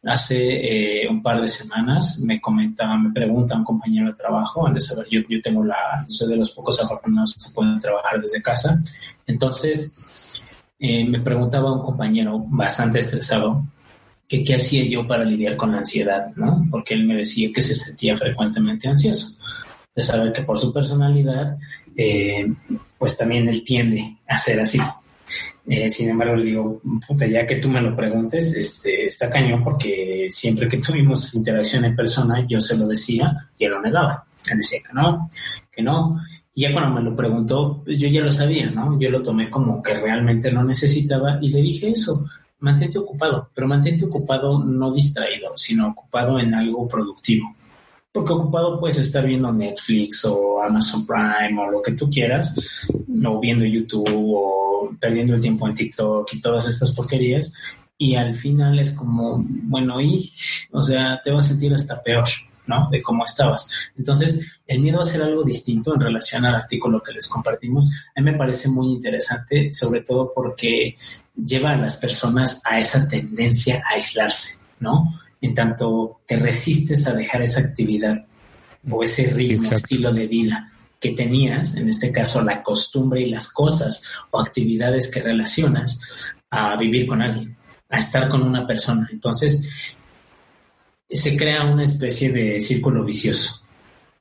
Hace eh, un par de semanas me comentaba, me pregunta un compañero de trabajo, antes de saber, yo, yo tengo la, soy de los pocos afortunados que pueden trabajar desde casa. Entonces, eh, me preguntaba un compañero bastante estresado que qué hacía yo para lidiar con la ansiedad, ¿no? Porque él me decía que se sentía frecuentemente ansioso. De saber que por su personalidad, eh, pues también él tiende a ser así. Eh, sin embargo, le digo, puta, ya que tú me lo preguntes, este, está cañón porque siempre que tuvimos interacción en persona, yo se lo decía y él lo negaba. Él decía que no, que no. Y ya cuando me lo preguntó, pues yo ya lo sabía, ¿no? Yo lo tomé como que realmente no necesitaba y le dije eso, mantente ocupado, pero mantente ocupado no distraído, sino ocupado en algo productivo porque ocupado puedes estar viendo Netflix o Amazon Prime o lo que tú quieras, o viendo YouTube o perdiendo el tiempo en TikTok y todas estas porquerías. Y al final es como, bueno, y, o sea, te vas a sentir hasta peor, ¿no? De cómo estabas. Entonces, el miedo a hacer algo distinto en relación al artículo que les compartimos, a mí me parece muy interesante, sobre todo porque lleva a las personas a esa tendencia a aislarse, ¿no? en tanto te resistes a dejar esa actividad o ese ritmo, estilo de vida que tenías, en este caso la costumbre y las cosas o actividades que relacionas a vivir con alguien, a estar con una persona. Entonces, se crea una especie de círculo vicioso,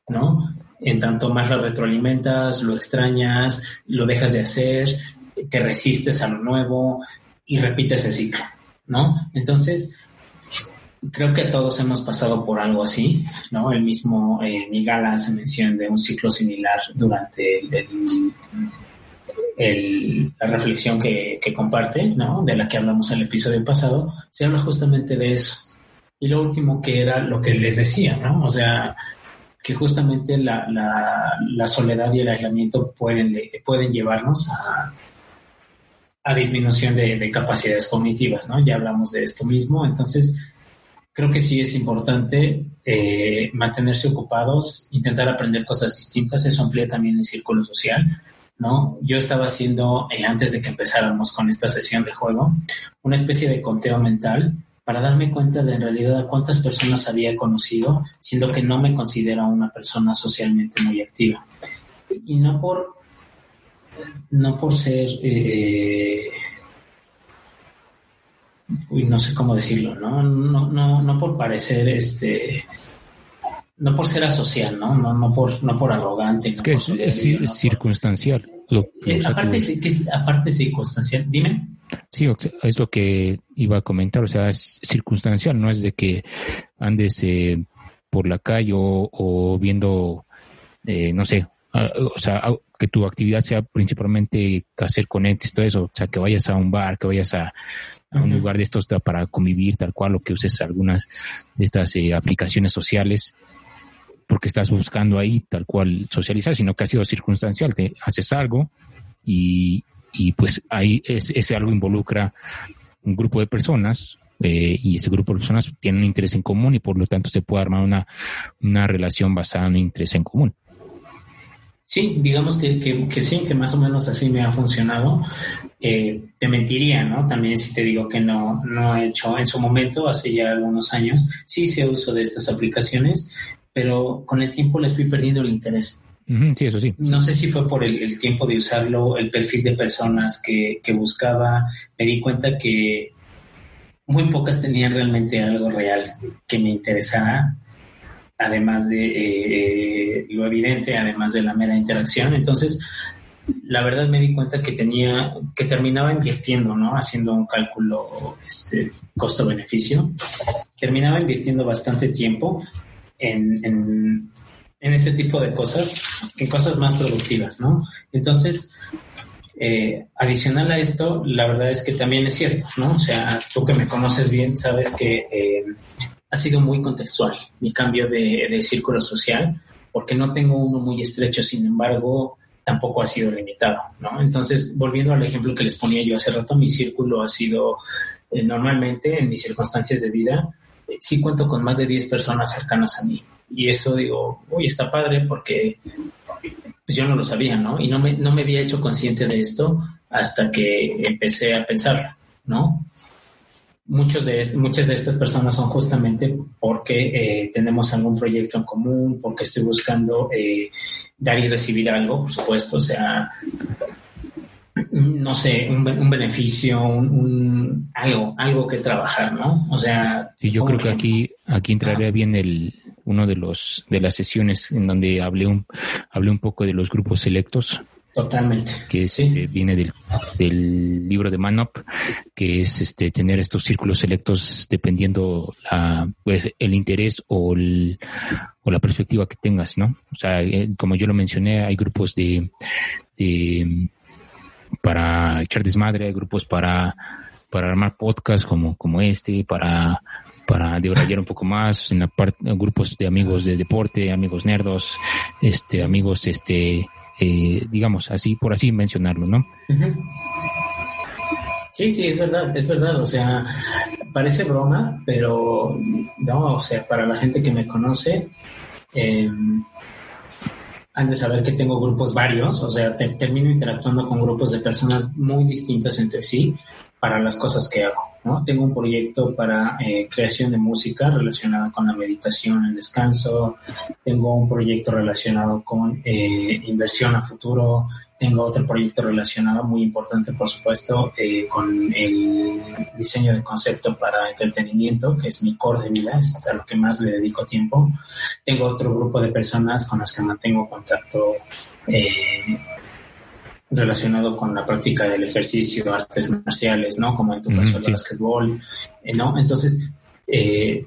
¿no? En tanto más lo retroalimentas, lo extrañas, lo dejas de hacer, te resistes a lo nuevo y repites el ciclo, ¿no? Entonces, creo que todos hemos pasado por algo así, ¿no? El mismo eh, Migala hace mención de un ciclo similar durante el, la reflexión que, comparte, ¿no? De la que hablamos en el episodio pasado, se habla justamente de eso. Y lo último que era lo que les decía, ¿no? O sea, que justamente la, la, soledad y el aislamiento pueden, pueden llevarnos a, a disminución de, de, capacidades cognitivas, ¿no? Ya hablamos de esto mismo, entonces creo que sí es importante eh, mantenerse ocupados, intentar aprender cosas distintas, eso amplía también el círculo social, ¿no? Yo estaba haciendo, eh, antes de que empezáramos con esta sesión de juego, una especie de conteo mental para darme cuenta de en realidad a cuántas personas había conocido, siendo que no me considero una persona socialmente muy activa. Y no por, no por ser... Eh, uy, no sé cómo decirlo, ¿no? No, no, no por parecer este no por ser asocial, ¿no? No, no por, no por arrogante. Es que es, circunstancial. Lo, aparte, que es, aparte circunstancial. Dime. Sí, es lo que iba a comentar, o sea, es circunstancial, no es de que andes eh, por la calle o, viendo, eh, no sé, o sea, que tu actividad sea principalmente hacer conectes, todo eso, o sea, que vayas a un bar, que vayas a, un lugar de estos para convivir tal cual, o que uses algunas de estas eh, aplicaciones sociales, porque estás buscando ahí tal cual socializar, sino que ha sido circunstancial, te haces algo y, y pues ahí ese algo involucra un grupo de personas eh, y ese grupo de personas tiene un interés en común y por lo tanto se puede armar una, una relación basada en un interés en común. Sí, digamos que, que, sí, que más o menos así me ha funcionado. Eh, te mentiría, ¿no? También si te digo que no, no he hecho en su momento, hace ya algunos años, sí hice uso de estas aplicaciones, pero con el tiempo les fui perdiendo el interés. sí, eso sí. No sé si fue por el, tiempo de usarlo, el perfil de personas que, que buscaba, me di cuenta que muy pocas tenían realmente algo real que me interesara además de eh, eh, lo evidente, además de la mera interacción. Entonces, la verdad me di cuenta que tenía, que terminaba invirtiendo, ¿no? Haciendo un cálculo este, costo-beneficio. Terminaba invirtiendo bastante tiempo en, en este tipo de cosas que cosas más productivas, ¿no? Entonces, eh, adicional a esto, la verdad es que también es cierto, ¿no? O sea, tú que me conoces bien, sabes que ha sido muy contextual mi cambio de, de, círculo social, porque no tengo uno muy estrecho, sin embargo, tampoco ha sido limitado, ¿no? Entonces, volviendo al ejemplo que les ponía yo hace rato, mi círculo ha sido eh, normalmente en mis circunstancias de vida, eh, sí cuento con más de 10 personas cercanas a mí. Y eso digo, uy, está padre porque pues yo no lo sabía, ¿no? Y no me, no me había hecho consciente de esto hasta que empecé a pensar, ¿no? Muchos de, muchas de estas personas son justamente porque eh, tenemos algún proyecto en común, porque estoy buscando eh, dar y recibir algo, por supuesto, o sea, no sé, un, un beneficio, un, un, algo, algo que trabajar, ¿no? O sea, sí, yo creo que aquí, aquí entraría bien el, uno de los de las sesiones en donde hablé un hablé un poco de los grupos selectos Totalmente. Que sí. este, viene del, del, libro de Manop, que es este tener estos círculos selectos dependiendo la, pues, el interés o, el, o la perspectiva que tengas, ¿no? O sea, eh, como yo lo mencioné, hay grupos de, de para echar desmadre, hay grupos para, para armar podcasts como, como este, para para debrayar un poco más en la parte grupos de amigos de deporte, amigos nerdos, este amigos este eh, digamos así, por así mencionarlo, ¿no? Sí, sí, es verdad, es verdad, o sea, parece broma, pero no, o sea, para la gente que me conoce, eh, han de saber que tengo grupos varios, o sea, te, termino interactuando con grupos de personas muy distintas entre sí para las cosas que hago. ¿no? Tengo un proyecto para eh, creación de música relacionada con la meditación, el descanso. Tengo un proyecto relacionado con eh, inversión a futuro. Tengo otro proyecto relacionado, muy importante, por supuesto, eh, con el diseño de concepto para entretenimiento, que es mi core de vida, es a lo que más le dedico tiempo. Tengo otro grupo de personas con las que mantengo contacto relacionado con la práctica del ejercicio, artes marciales, ¿no? Como en tu caso el sí. básquetbol, ¿no? Entonces, eh,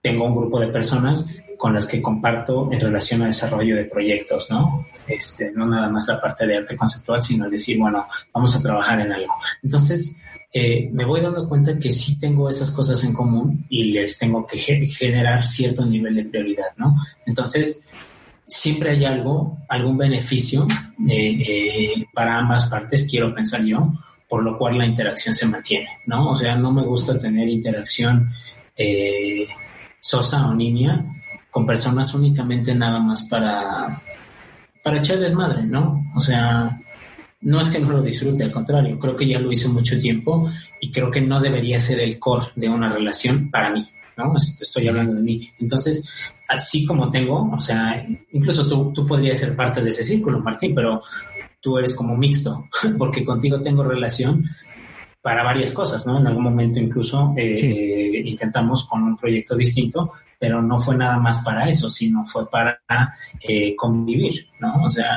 tengo un grupo de personas con las que comparto en relación a desarrollo de proyectos, ¿no? Este, no nada más la parte de arte conceptual, sino decir, bueno, vamos a trabajar en algo. Entonces, eh, me voy dando cuenta que sí tengo esas cosas en común y les tengo que generar cierto nivel de prioridad, ¿no? Entonces, siempre hay algo, algún beneficio eh, eh, para ambas partes, quiero pensar yo, por lo cual la interacción se mantiene, ¿no? O sea, no me gusta tener interacción eh, sosa o niña con personas únicamente nada más para, para echar desmadre, ¿no? O sea, no es que no lo disfrute, al contrario, creo que ya lo hice mucho tiempo y creo que no debería ser el core de una relación para mí, ¿no? Estoy hablando de mí. Entonces, así como tengo, o sea, incluso tú, tú podrías ser parte de ese círculo, Martín, pero tú eres como mixto, porque contigo tengo relación para varias cosas, ¿no? En algún momento incluso eh, sí. eh, intentamos con un proyecto distinto, pero no fue nada más para eso, sino fue para eh, convivir, ¿no? O sea,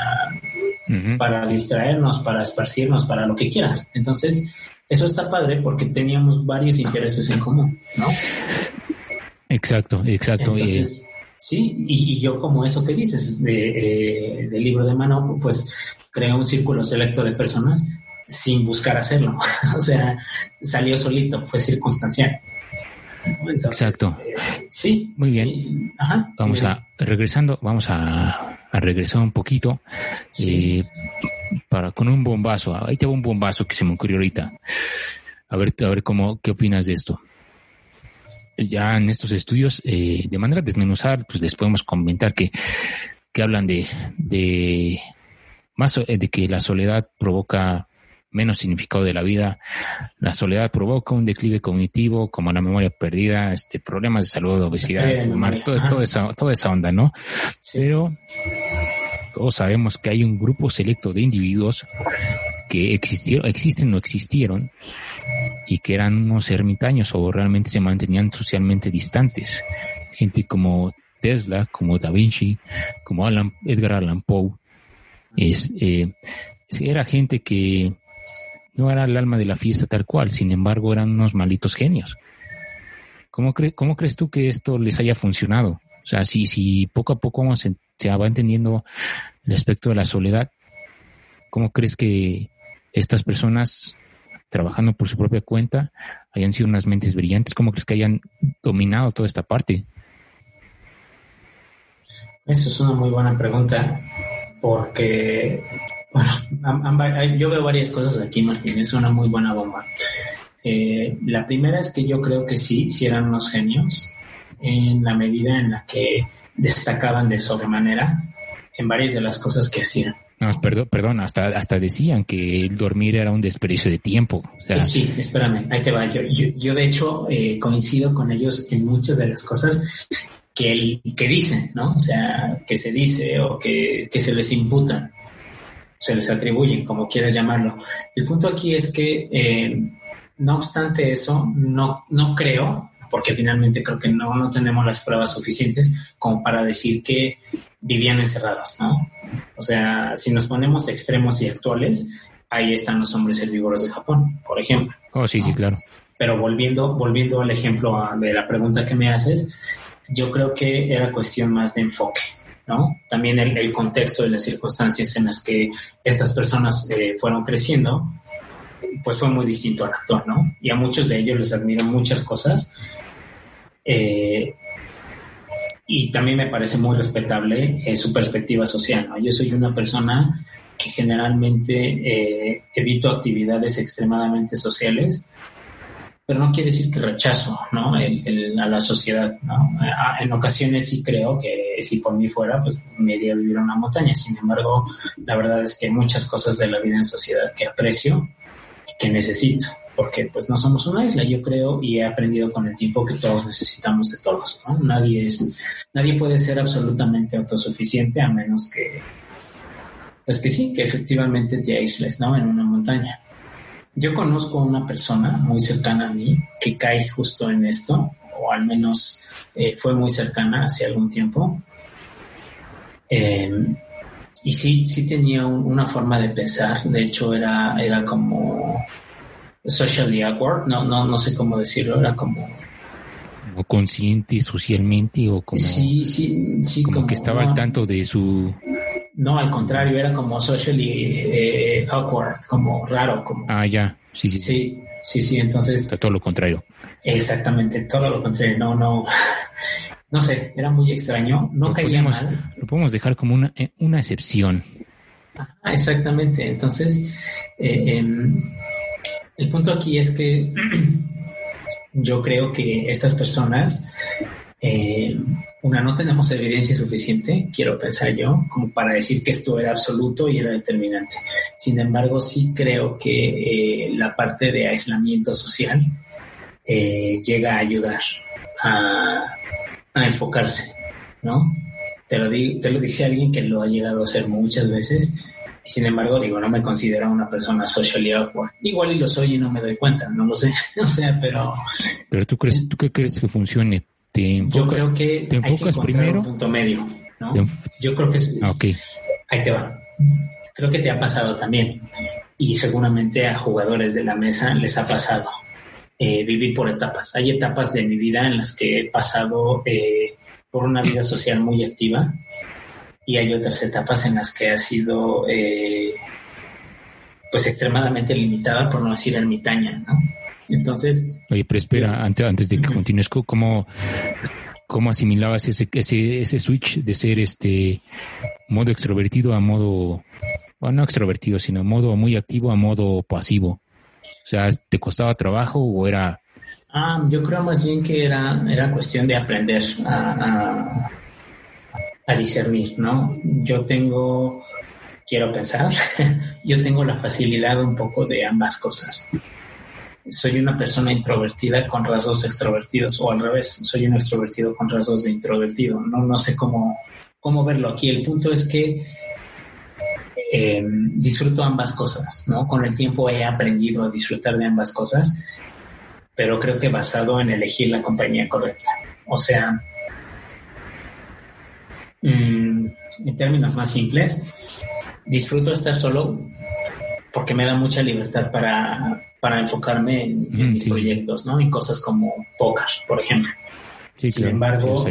uh -huh. para distraernos, para esparcirnos, para lo que quieras. Entonces, eso está padre porque teníamos varios intereses en común, ¿no? Exacto, exacto. Entonces, sí, y, y, yo como eso que dices de, eh, del libro de mano, pues creé un círculo selecto de personas sin buscar hacerlo. o sea, salió solito, fue circunstancial. Entonces, Exacto. Eh, sí. Muy bien. Sí. Ajá, vamos a, regresando, vamos a, a regresar un poquito. Sí. Eh, para, con un bombazo. Ahí te va un bombazo que se me ocurrió ahorita. A ver, a ver cómo, qué opinas de esto ya en estos estudios, eh, de manera desmenuzar, pues les podemos comentar que, que hablan de, de más de que la soledad provoca menos significado de la vida, la soledad provoca un declive cognitivo, como la memoria perdida, este problemas de salud, obesidad, eh, fumar, todo, toda esa, toda esa onda, ¿no? Sí. Pero todos sabemos que hay un grupo selecto de individuos que existieron, existen o existieron y que eran unos ermitaños o realmente se mantenían socialmente distantes. Gente como Tesla, como Da Vinci, como Alan, Edgar Allan Poe. Es, eh, era gente que no era el alma de la fiesta tal cual, sin embargo eran unos malitos genios. ¿Cómo, cre ¿Cómo crees tú que esto les haya funcionado? O sea, si, si poco a poco vamos se va entendiendo el aspecto de la soledad, ¿cómo crees que estas personas trabajando por su propia cuenta hayan sido unas mentes brillantes? ¿Cómo crees que hayan dominado toda esta parte? Eso es una muy buena pregunta, porque yo veo varias cosas aquí, Martín, es una muy buena bomba. Eh, la primera es que yo creo que sí, sí eran unos genios en la medida en la que destacaban de sobremanera en varias de las cosas que hacían. No, perdón, hasta, hasta decían que el dormir era un desperdicio de tiempo. sí, espérame, ahí te va. Yo, de hecho eh, coincido con ellos en muchas de las cosas que, el, que dicen, ¿no? O sea, que se dice o que, que se les imputan, se les atribuyen, como quieras llamarlo. El punto aquí es que, eh, no obstante eso, no, no creo porque finalmente creo que no, no tenemos las pruebas suficientes como para decir que vivían encerrados, ¿no? O sea, si nos ponemos extremos y actuales, ahí están los hombres herbívoros de Japón, por ejemplo. Oh, sí, sí, claro. Pero volviendo, volviendo al ejemplo de la pregunta que me haces, yo creo que era cuestión más de enfoque, ¿no? También el, contexto de las circunstancias en las que estas personas eh, fueron creciendo, pues fue muy distinto al actor, ¿no? Y a muchos de ellos les admiro muchas cosas, eh, y también me parece muy respetable eh, su perspectiva social. Yo soy una persona que generalmente eh, evito actividades extremadamente sociales, pero no quiere decir que rechazo ¿no? a la sociedad. ¿no? En ocasiones sí creo que si por mí fuera, pues me iría a vivir en una montaña. Sin embargo, la verdad es que hay muchas cosas de la vida en sociedad que aprecio que necesito porque pues no somos una isla, yo creo, y he aprendido con el tiempo que todos necesitamos de todos. Nadie es, nadie puede ser absolutamente autosuficiente a menos que, pues que sí, que efectivamente te aísles, ¿no? En una montaña. Yo conozco una persona muy cercana a mí que cae justo en esto, o al menos eh, fue muy cercana hace algún tiempo. Em, y sí, sí tenía una forma de pensar, de hecho era, era como socially awkward, no, no, no sé cómo decirlo, era como... Como consciente socialmente o como... Sí, sí, sí. Como, que estaba al tanto de su... No, al contrario, era como socially eh, awkward, como raro, como... Ah, ya, sí, sí. Sí, sí, sí, entonces... todo lo contrario. Exactamente, todo lo contrario, no, no... No sé, era muy extraño, no caía mal. Lo podemos dejar como una, eh, una excepción. Ah, exactamente, entonces... Eh, em, el punto aquí es que yo creo que estas personas, eh, una, no tenemos evidencia suficiente, quiero pensar yo, como para decir que esto era absoluto y era determinante. Sin embargo, sí creo que eh, la parte de aislamiento social eh, llega a ayudar a, enfocarse, ¿no? Te lo, te lo dice alguien que lo ha llegado a hacer muchas veces sin embargo, digo, no me considero una persona socially awkward. Igual y lo soy y no me doy cuenta, no lo sé, no sé, pero... Pero tú crees, ¿tú qué crees que funcione? ¿Te enfocas, Yo creo que ¿te enfocas primero? Un punto medio, ¿no? Yo creo que es, ah, okay. ahí te va. Creo que te ha pasado también y seguramente a jugadores de la mesa les ha pasado eh, vivir por etapas. Hay etapas de mi vida en las que he pasado eh, por una vida social muy activa y hay otras etapas en las que ha sido eh, pues extremadamente limitada, por no decir ermitaña, ¿no? Entonces... Oye, pero espera, antes, antes de que continúes, ¿cómo, ¿cómo asimilabas ese, ese, ese switch de ser este modo extrovertido a modo, bueno, no extrovertido, sino modo muy activo a modo pasivo? O sea, ¿te costaba trabajo o era...? Ah, yo creo más bien que era, era cuestión de aprender a a discernir, ¿no? Yo tengo, quiero pensar, yo tengo la facilidad un poco de ambas cosas. Soy una persona introvertida con rasgos extrovertidos, o al revés, soy un extrovertido con rasgos de introvertido. No, no sé cómo, cómo verlo aquí. El punto es que eh, disfruto ambas cosas, ¿no? Con el tiempo he aprendido a disfrutar de ambas cosas, pero creo que basado en elegir la compañía correcta. O sea, Mm, en términos más simples, disfruto estar solo porque me da mucha libertad para, para enfocarme en, mis proyectos, ¿no? En cosas como póker, por ejemplo. Sin embargo,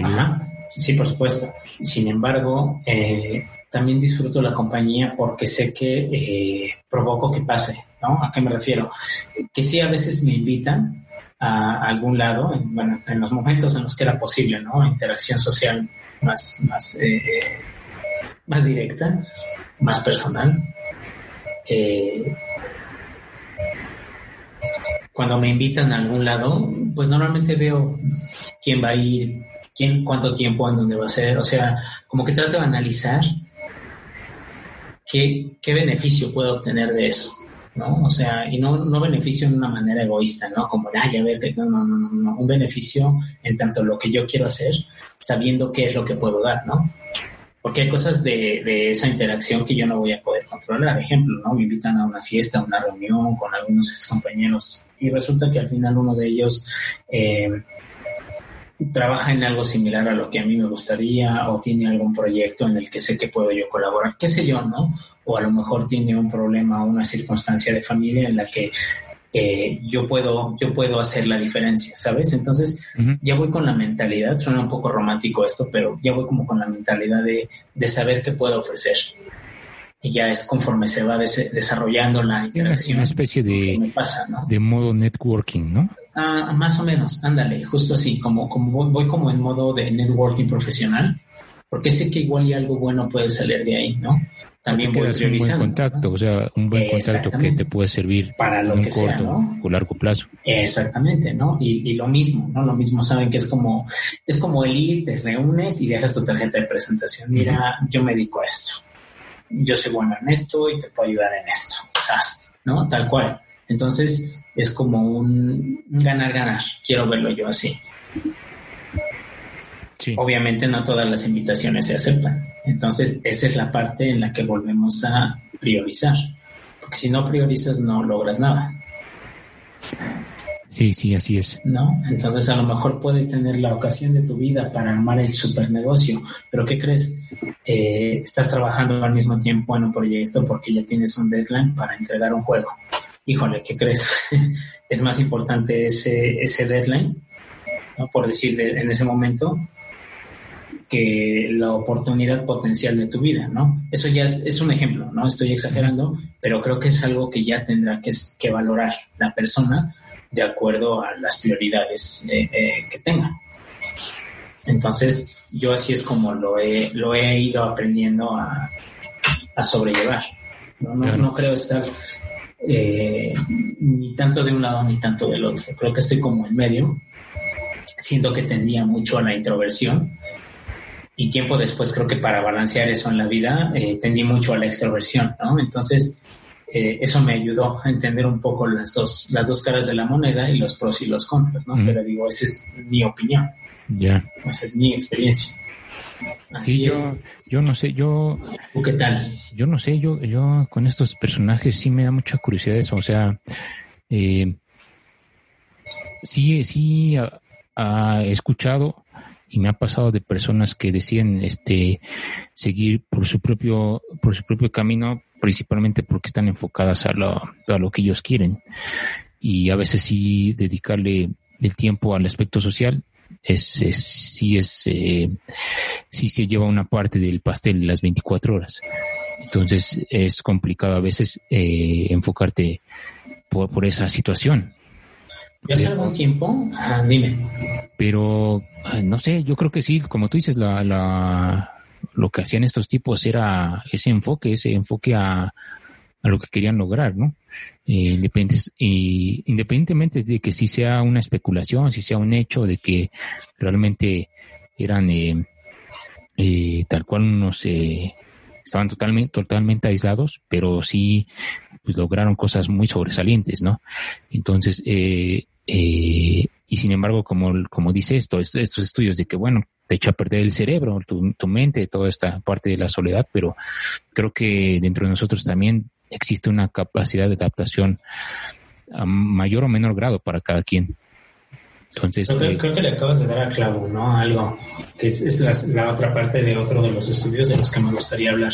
Sí, por supuesto. Sin embargo, eh, también disfruto la compañía porque sé que eh, provoco que pase, ¿no? ¿A qué me refiero? Que sí, a veces me invitan a algún lado, en, bueno, en los momentos en los que era posible, ¿no? Interacción social más, más, eh, más directa, más personal. Cuando me invitan a algún lado, pues normalmente veo quién va a ir, quién, cuánto tiempo, en dónde va a ser. O sea, como que trato de analizar qué, qué beneficio puedo obtener de eso. ¿no? O sea, y no, no beneficio en una manera egoísta, ¿no? Como, ay, a ver, no, no, no, no, un beneficio en tanto lo que yo quiero hacer, sabiendo qué es lo que puedo dar, ¿no? Porque hay cosas de, de esa interacción que yo no voy a poder controlar. Ejemplo, ¿no? Me invitan a una fiesta, a una reunión con algunos ex compañeros y resulta que al final uno de ellos eh, trabaja en algo similar a lo que a mí me gustaría o tiene algún proyecto en el que sé que puedo yo colaborar, qué sé yo, ¿no? O a lo mejor tiene un problema o una circunstancia de familia en la que eh, yo puedo yo puedo hacer la diferencia, ¿sabes? Entonces ya voy con la mentalidad, suena un poco romántico esto, pero ya voy como con la mentalidad de, de saber qué puedo ofrecer. Y ya es conforme se va desarrollando la interacción. Una especie de, de modo networking, ¿no? Ah, más o menos, ándale, justo así, como, como voy, como en modo de networking profesional, porque sé que igual y algo bueno puede salir de ahí, ¿no? También voy. Un buen contacto, o sea, un buen contacto que te puede servir para lo que corto sea, o largo plazo. Exactamente, ¿no? Y, y, lo mismo, ¿no? Lo mismo saben que es como, es como el ir, te reúnes y dejas tu tarjeta de presentación. Mira, yo me dedico a esto. Yo soy bueno en esto y te puedo ayudar en esto, quizás, ¿no? Tal cual. Entonces es como un ganar-ganar, quiero verlo yo así. Obviamente no todas las invitaciones se aceptan. Entonces esa es la parte en la que volvemos a priorizar. Porque si no priorizas no logras nada. Sí, sí, así es. ¿No? Entonces a lo mejor puedes tener la ocasión de tu vida para armar el super negocio, pero ¿qué crees? Eh, estás trabajando al mismo tiempo en un proyecto porque ya tienes un deadline para entregar un juego híjole, ¿qué crees? es más importante ese, ese deadline, ¿no? por decir en ese momento, que la oportunidad potencial de tu vida, ¿no? Eso ya es, un ejemplo, ¿no? Estoy exagerando, pero creo que es algo que ya tendrá que, que valorar la persona de acuerdo a las prioridades eh, eh, que tenga. Entonces, yo así es como lo he, lo he ido aprendiendo a, a sobrellevar. No, no, no creo estar eh, ni tanto de un lado ni tanto del otro. Creo que estoy como en medio, siento que tendía mucho a la introversión y tiempo después creo que para balancear eso en la vida eh, tendí mucho a la extroversión, ¿no? Entonces, eh, eso me ayudó a entender un poco las dos, las dos caras de la moneda y los pros y los contras, ¿no? Pero digo, esa es mi opinión. Ya. Esa es mi experiencia. Así yo, yo no sé, yo... qué tal? Yo no sé, yo, yo con estos personajes sí me da mucha curiosidad eso, o sea, eh, sí, sí ha, escuchado y me ha pasado de personas que deciden este seguir por su propio por su propio camino principalmente porque están enfocadas a lo, a lo que ellos quieren y a veces sí dedicarle el tiempo al aspecto social es, sí es, eh, sí se lleva una parte del pastel las 24 horas. Entonces es complicado a veces eh, enfocarte por, por, esa situación. ¿Ya hace algún tiempo? dime. Pero, no sé, yo creo que sí, como tú dices, la, la, lo que hacían estos tipos era ese enfoque, ese enfoque a, a lo que querían lograr, ¿no? Eh, independientemente de que si sea una especulación, si sea un hecho de que realmente eran eh, eh, tal cual unos estaban totalmente, totalmente aislados, pero sí pues, lograron cosas muy sobresalientes, ¿no? Entonces, y sin embargo, como, como dice esto, estos estudios de que, bueno, te echa a perder el cerebro, tu, tu mente, toda esta parte de la soledad, pero creo que dentro de nosotros también existe una capacidad de adaptación a mayor o menor grado para cada quien. Entonces, creo, que, eh, le acabas de dar a clavo, ¿no? Algo que es, la, otra parte de otro de los estudios de los que me gustaría hablar.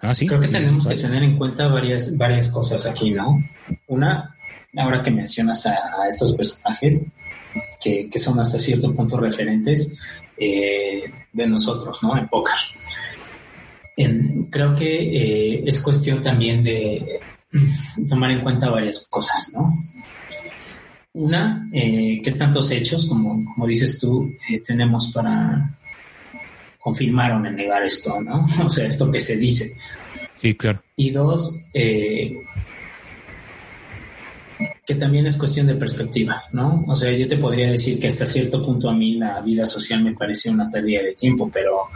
Ah, sí. Creo que tenemos que tener en cuenta varias, varias cosas aquí, ¿no? Una, ahora que mencionas a, estos personajes, que, que, son hasta cierto punto referentes, eh, de nosotros, ¿no? En póker. creo que eh, es cuestión también de tomar en cuenta varias cosas, ¿no? Una, eh, qué tantos hechos, como, como dices tú, tenemos para confirmar o negar esto, ¿no? O sea, esto que se dice. Sí, claro. Y dos, eh, que también es cuestión de perspectiva, ¿no? O sea, yo te podría decir que hasta cierto punto a mí la vida social me parece una pérdida de tiempo, pero,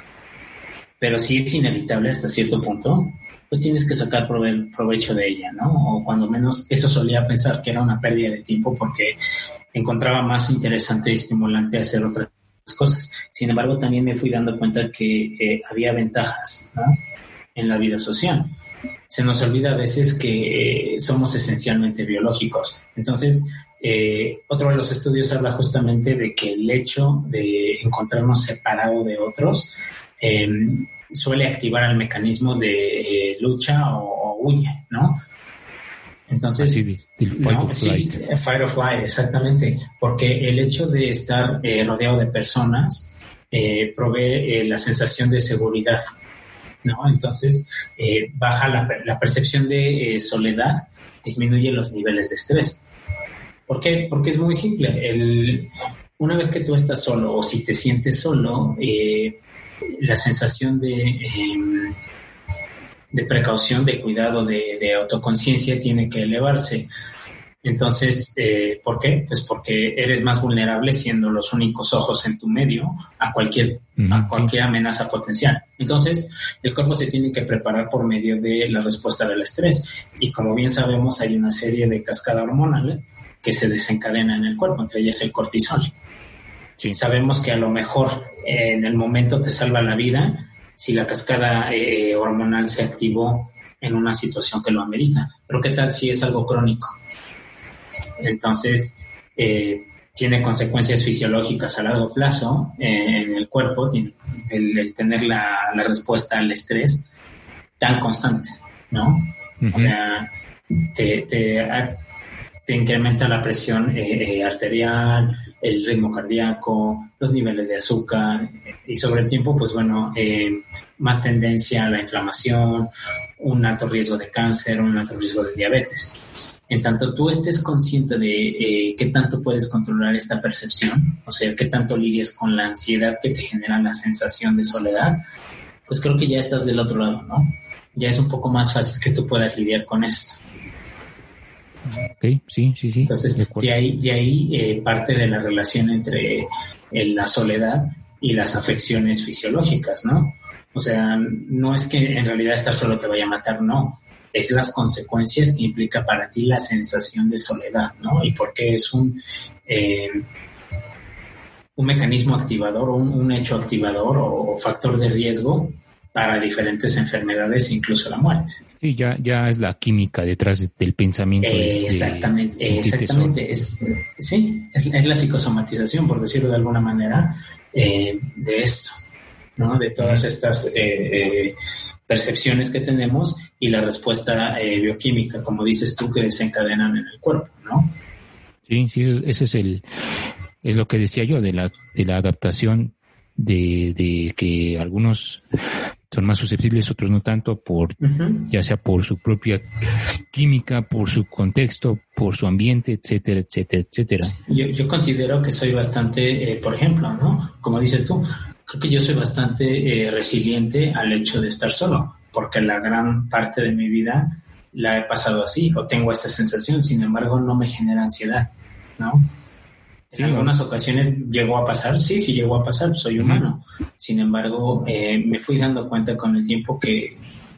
pero si es inevitable hasta cierto punto, pues tienes que sacar provecho de ella, ¿no? O cuando menos eso solía pensar que era una pérdida de tiempo porque encontraba más interesante y estimulante hacer otras cosas. Sin embargo, también me fui dando cuenta que eh, había ventajas. En la vida social se nos olvida a veces que eh, somos esencialmente biológicos. Entonces, eh, otro de los estudios habla justamente de que el hecho de encontrarnos separado de otros suele activar el mecanismo de lucha o, huye, ¿no? Entonces, sí, fight of flight. fight of flight, exactamente, porque el hecho de estar rodeado de personas provee la sensación de seguridad, ¿no? Entonces, eh, baja la, percepción de eh, soledad, disminuye los niveles de estrés. ¿Por qué? Porque es muy simple. El, una vez que tú estás solo o si te sientes solo, eh, la sensación de, em, de precaución, de cuidado, de, de autoconciencia tiene que elevarse. Entonces, eh, ¿por qué? Pues porque eres más vulnerable siendo los únicos ojos en tu medio a cualquier, a cualquier amenaza potencial. Entonces, el cuerpo se tiene que preparar por medio de la respuesta del estrés. Y como bien sabemos, hay una serie de cascada hormonal que se desencadena en el cuerpo, entre ellas el cortisol. Sabemos que a lo mejor en el momento te salva la vida si la cascada eh, hormonal se activó en una situación que lo amerita. Pero ¿qué tal si es algo crónico? Entonces, eh, tiene consecuencias fisiológicas a largo plazo eh, en el cuerpo, el, tener la, respuesta al estrés tan constante, ¿no? O sea, te, te, incrementa la presión eh, arterial, el ritmo cardíaco, los niveles de azúcar y sobre el tiempo, pues bueno, más tendencia a la inflamación, un alto riesgo de cáncer, un alto riesgo de diabetes. En tanto tú estés consciente de eh, qué tanto puedes controlar esta percepción, o sea, qué tanto lidias con la ansiedad que te genera la sensación de soledad, pues creo que ya estás del otro lado, ¿no? Ya es un poco más fácil que tú puedas lidiar con esto. Ok, sí, sí, sí. Entonces, de, ahí, de ahí eh, parte de la relación entre eh, la soledad y las afecciones fisiológicas, ¿no? O sea, no es que en realidad estar solo te vaya a matar, no es las consecuencias que implica para ti la sensación de soledad, ¿no? Y porque es un, eh, un mecanismo activador, un, un hecho activador o, factor de riesgo para diferentes enfermedades, incluso la muerte. Sí, ya, ya es la química detrás del pensamiento. Este exactamente, exactamente. Es, sí, es, la psicosomatización, por decirlo de alguna manera, eh, de esto, ¿no? De todas estas eh, percepciones que tenemos y la respuesta eh, bioquímica, como dices tú, que desencadenan en el cuerpo, ¿no? Sí, sí, ese es el, es lo que decía yo de la, de la adaptación de, de que algunos son más susceptibles, otros no tanto, por ya sea por su propia química, por su contexto, por su ambiente, etcétera, etcétera, etcétera. Yo, yo considero que soy bastante, eh, por ejemplo, ¿no? Como dices tú, creo que yo soy bastante eh, resiliente al hecho de estar solo, porque la gran parte de mi vida la he pasado así o tengo esta sensación, sin embargo no me genera ansiedad, ¿no? En algunas ocasiones llegó a pasar, sí, sí llegó a pasar, soy humano. Sin embargo, eh, me fui dando cuenta con el tiempo que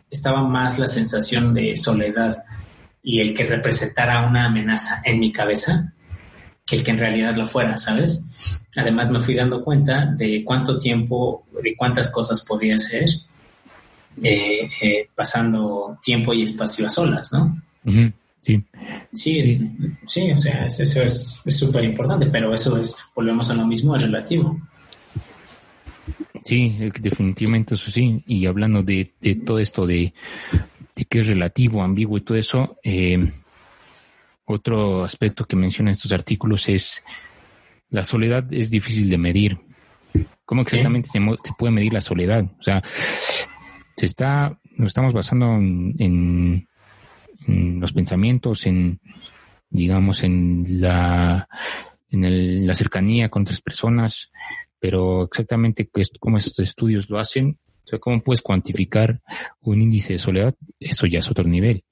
estaba más la sensación de soledad y el que representara una amenaza en mi cabeza que el que en realidad lo fuera, ¿sabes? Además me fui dando cuenta de cuánto tiempo, de cuántas cosas podía hacer eh, eh, pasando tiempo y espacio a solas, ¿no? Sí. Sí, sí. o sea, eso es súper importante, pero eso es, volvemos a lo mismo, es relativo. Sí, definitivamente eso sí. Y hablando de, todo esto de, de que es relativo, ambiguo y todo eso, eh, otro aspecto que menciona estos artículos es la soledad es difícil de medir ¿Cómo exactamente se, puede medir la soledad? O sea, se está, nos estamos basando en, los pensamientos, en, digamos, en la, en la cercanía con otras personas, pero exactamente cómo estos estudios lo hacen, o sea, cómo puedes cuantificar un índice de soledad, eso ya es otro nivel.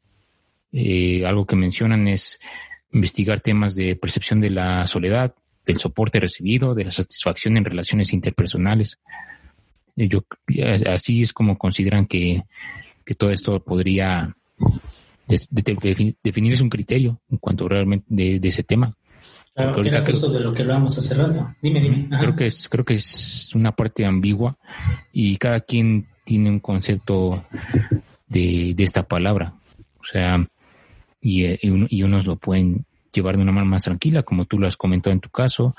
Eh, algo que mencionan es investigar temas de percepción de la soledad, del soporte recibido, de la satisfacción en relaciones interpersonales. Eh, yo, así es como consideran que, todo esto podría definir un criterio en cuanto realmente de, ese tema. Claro, era de lo que hablábamos hace rato. Dime, dime. Creo que es, creo que es una parte ambigua y cada quien tiene un concepto de, de esta palabra. O sea, y, y, unos lo pueden llevar de una manera más tranquila, como tú lo has comentado en tu caso,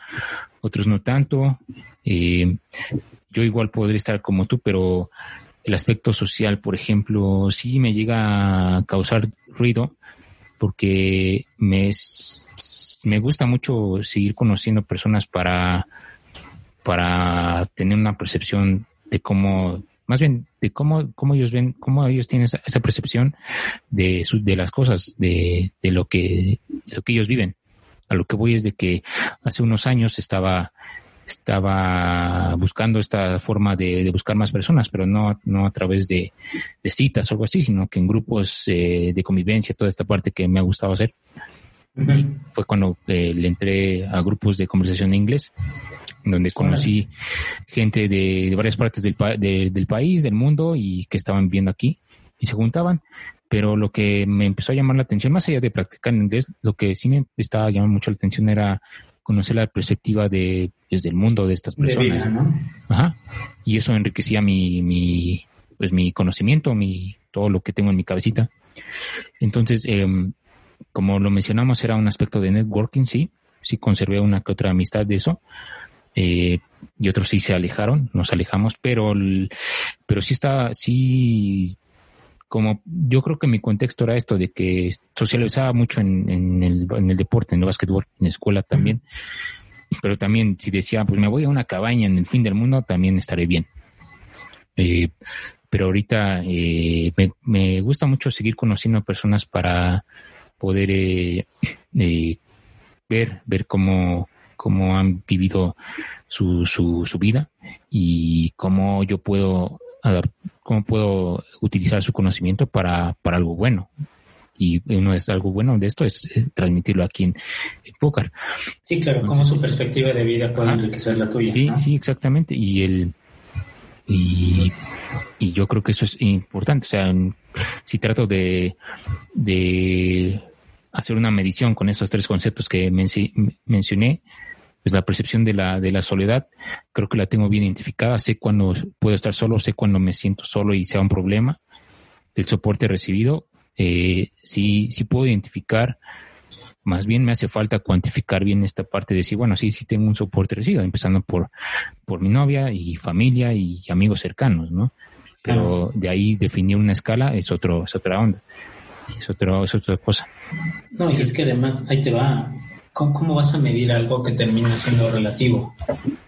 otros no tanto. Eh, yo igual podría estar como tú, pero el aspecto social, por ejemplo, sí me llega a causar ruido porque me, me gusta mucho seguir conociendo personas para, para tener una percepción de cómo más bien de cómo, cómo ellos ven, cómo ellos tienen esa, percepción de, de las cosas, de, de, lo que, lo que ellos viven. A lo que voy es de que hace unos años estaba, estaba buscando esta forma de, buscar más personas, pero no, no a través de, citas o algo así, sino que en grupos eh, de convivencia, toda esta parte que me ha gustado hacer. Fue cuando eh, le entré a grupos de conversación en inglés donde conocí gente de, varias partes del, del país, del mundo y que estaban viviendo aquí y se juntaban. Pero lo que me empezó a llamar la atención, más allá de practicar en inglés, lo que sí me estaba llamando mucho la atención era conocer la perspectiva de, desde el mundo de estas personas. Ajá. Y eso enriquecía mi, mi, pues mi conocimiento, mi, todo lo que tengo en mi cabecita. Entonces, em, como lo mencionamos, era un aspecto de networking, sí. Sí conservé una que otra amistad de eso eh, y otros sí se alejaron, nos alejamos, pero, pero sí está, sí, como yo creo que mi contexto era esto de que socializaba mucho en, en, el, en el deporte, en el básquetbol, en la escuela también, pero también si decía, pues me voy a una cabaña en el fin del mundo, también estaré bien. Eh, pero ahorita eh, me, me, gusta mucho seguir conociendo personas para poder eh, eh ver, ver cómo, cómo han vivido su, su, su vida y cómo yo puedo cómo puedo utilizar su conocimiento para, para algo bueno. Y uno es algo bueno de esto es eh, transmitirlo aquí en, en Sí, claro, cómo su perspectiva de vida puede enriquecer la tuya. Sí, sí, exactamente. Y el y, y yo creo que eso es importante. O sea, si trato de, de hacer una medición con esos tres conceptos que mencioné, pues la percepción de la, de la soledad, creo que la tengo bien identificada, sé cuando puedo estar solo, sé cuando me siento solo y sea un problema del soporte recibido, eh, sí, sí puedo identificar, más bien me hace falta cuantificar bien esta parte de decir, bueno, sí, sí tengo un soporte recibido, empezando por, por mi novia y familia y amigos cercanos, ¿no? Pero de ahí definir una escala es otro, es otra onda, es otro, es otra cosa. No, y es que además ahí te va, ¿cómo, vas a medir algo que termina siendo relativo?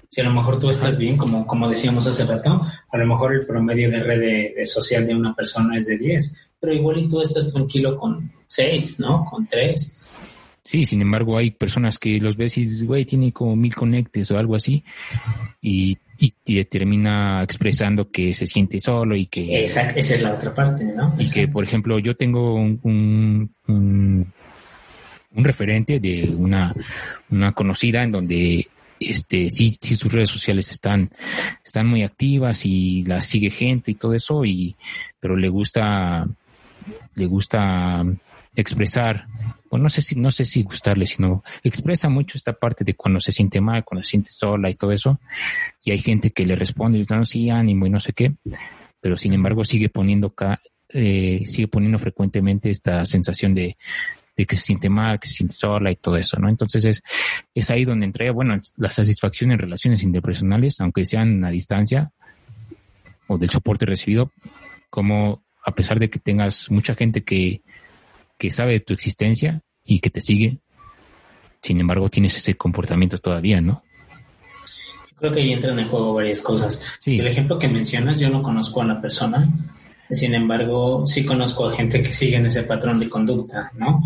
Si a lo mejor tú estás bien, como, como decíamos hace rato, a lo mejor el promedio de red social de una persona es de 10, pero igual y tú estás tranquilo con 6, ¿no? Con 3. Sí, sin embargo, hay personas que los ves y dices, güey, tiene como mil conectes o algo así, y, y, termina expresando que se siente solo y que... Exacto, esa es la otra parte, ¿no? Y que, por ejemplo, yo tengo un, un un referente de una, una conocida en donde este sí, sí sus redes sociales están, están muy activas y la sigue gente y todo eso, y pero le gusta, le gusta expresar, o no sé si, no sé si gustarle, sino expresa mucho esta parte de cuando se siente mal, cuando se siente sola y todo eso, y hay gente que le responde, y sí, ánimo y no sé qué, pero sin embargo sigue poniendo eh, sigue poniendo frecuentemente esta sensación de, de que se siente mal, que se siente sola y todo eso, ¿no? Entonces es, es ahí donde entra, bueno, la satisfacción en relaciones interpersonales, aunque sean a distancia o del soporte recibido, como a pesar de que tengas mucha gente que, que sabe de tu existencia y que te sigue, sin embargo tienes ese comportamiento todavía, ¿no? creo que ahí entran en juego varias cosas. El ejemplo que mencionas, yo no conozco a la persona, sin embargo, sí conozco a gente que sigue en ese patrón de conducta, ¿no?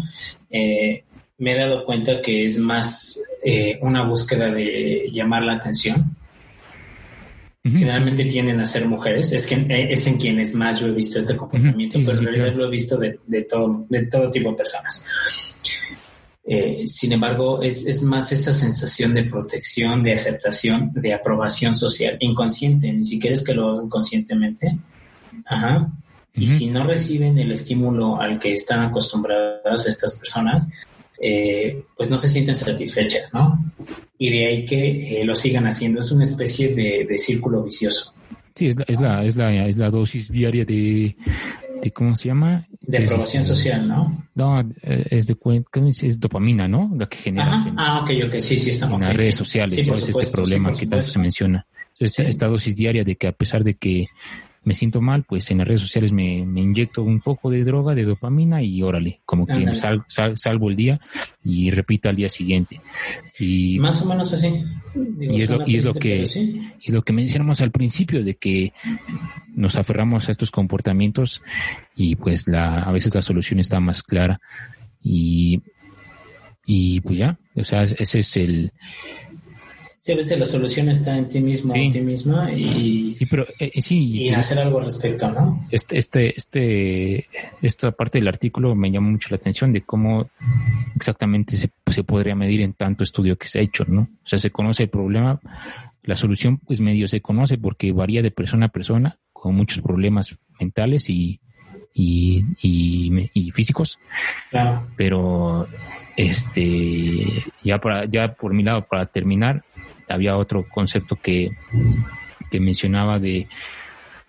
Eh, me he dado cuenta que es más eh, una búsqueda de llamar la atención. Generalmente tienden a ser mujeres, es, que, eh, es en quienes más yo he visto este comportamiento, pero en realidad lo he visto de, de, todo, de todo tipo de personas. Eh, sin embargo, es, es, más esa sensación de protección, de aceptación, de aprobación social, inconsciente, ni siquiera es que lo hagan conscientemente. Ajá. Y si no reciben el estímulo al que están acostumbradas estas personas, eh, pues no se sienten satisfechas, ¿no? Y de ahí que eh, lo sigan haciendo. Es una especie de, círculo vicioso. Sí, es la, es la, es la, es la dosis diaria de, de, ¿cómo se llama? De aprobación social, ¿no? No, eh, es de es dopamina, ¿no? La que genera. ah, ok, ok, sí, sí, estamos. En las redes sociales, es este problema que tanto se menciona. esta dosis diaria de que a pesar de que me siento mal, pues en las redes sociales me, me inyecto un poco de droga, de dopamina y órale, como que salvo el día y repita al día siguiente. Y, Más o menos así. y es lo, y es lo que, y lo que mencionamos al principio de que nos aferramos a estos comportamientos y pues la, a veces la solución está más clara y, y pues ya, o sea, ese es el, Sí, a veces la solución está en ti mismo, en ti misma y, sí, pero, eh, eh, sí, y hacer algo al respecto, ¿no? Este, este, este, esta parte del artículo me llama mucho la atención de cómo exactamente se, se podría medir en tanto estudio que se ha hecho, ¿no? O sea, se conoce el problema, la solución pues medio se conoce porque varía de persona a persona, con muchos problemas mentales y, y, y, y físicos. Claro. Pero este ya para ya por mi lado para terminar había otro concepto que, que mencionaba de,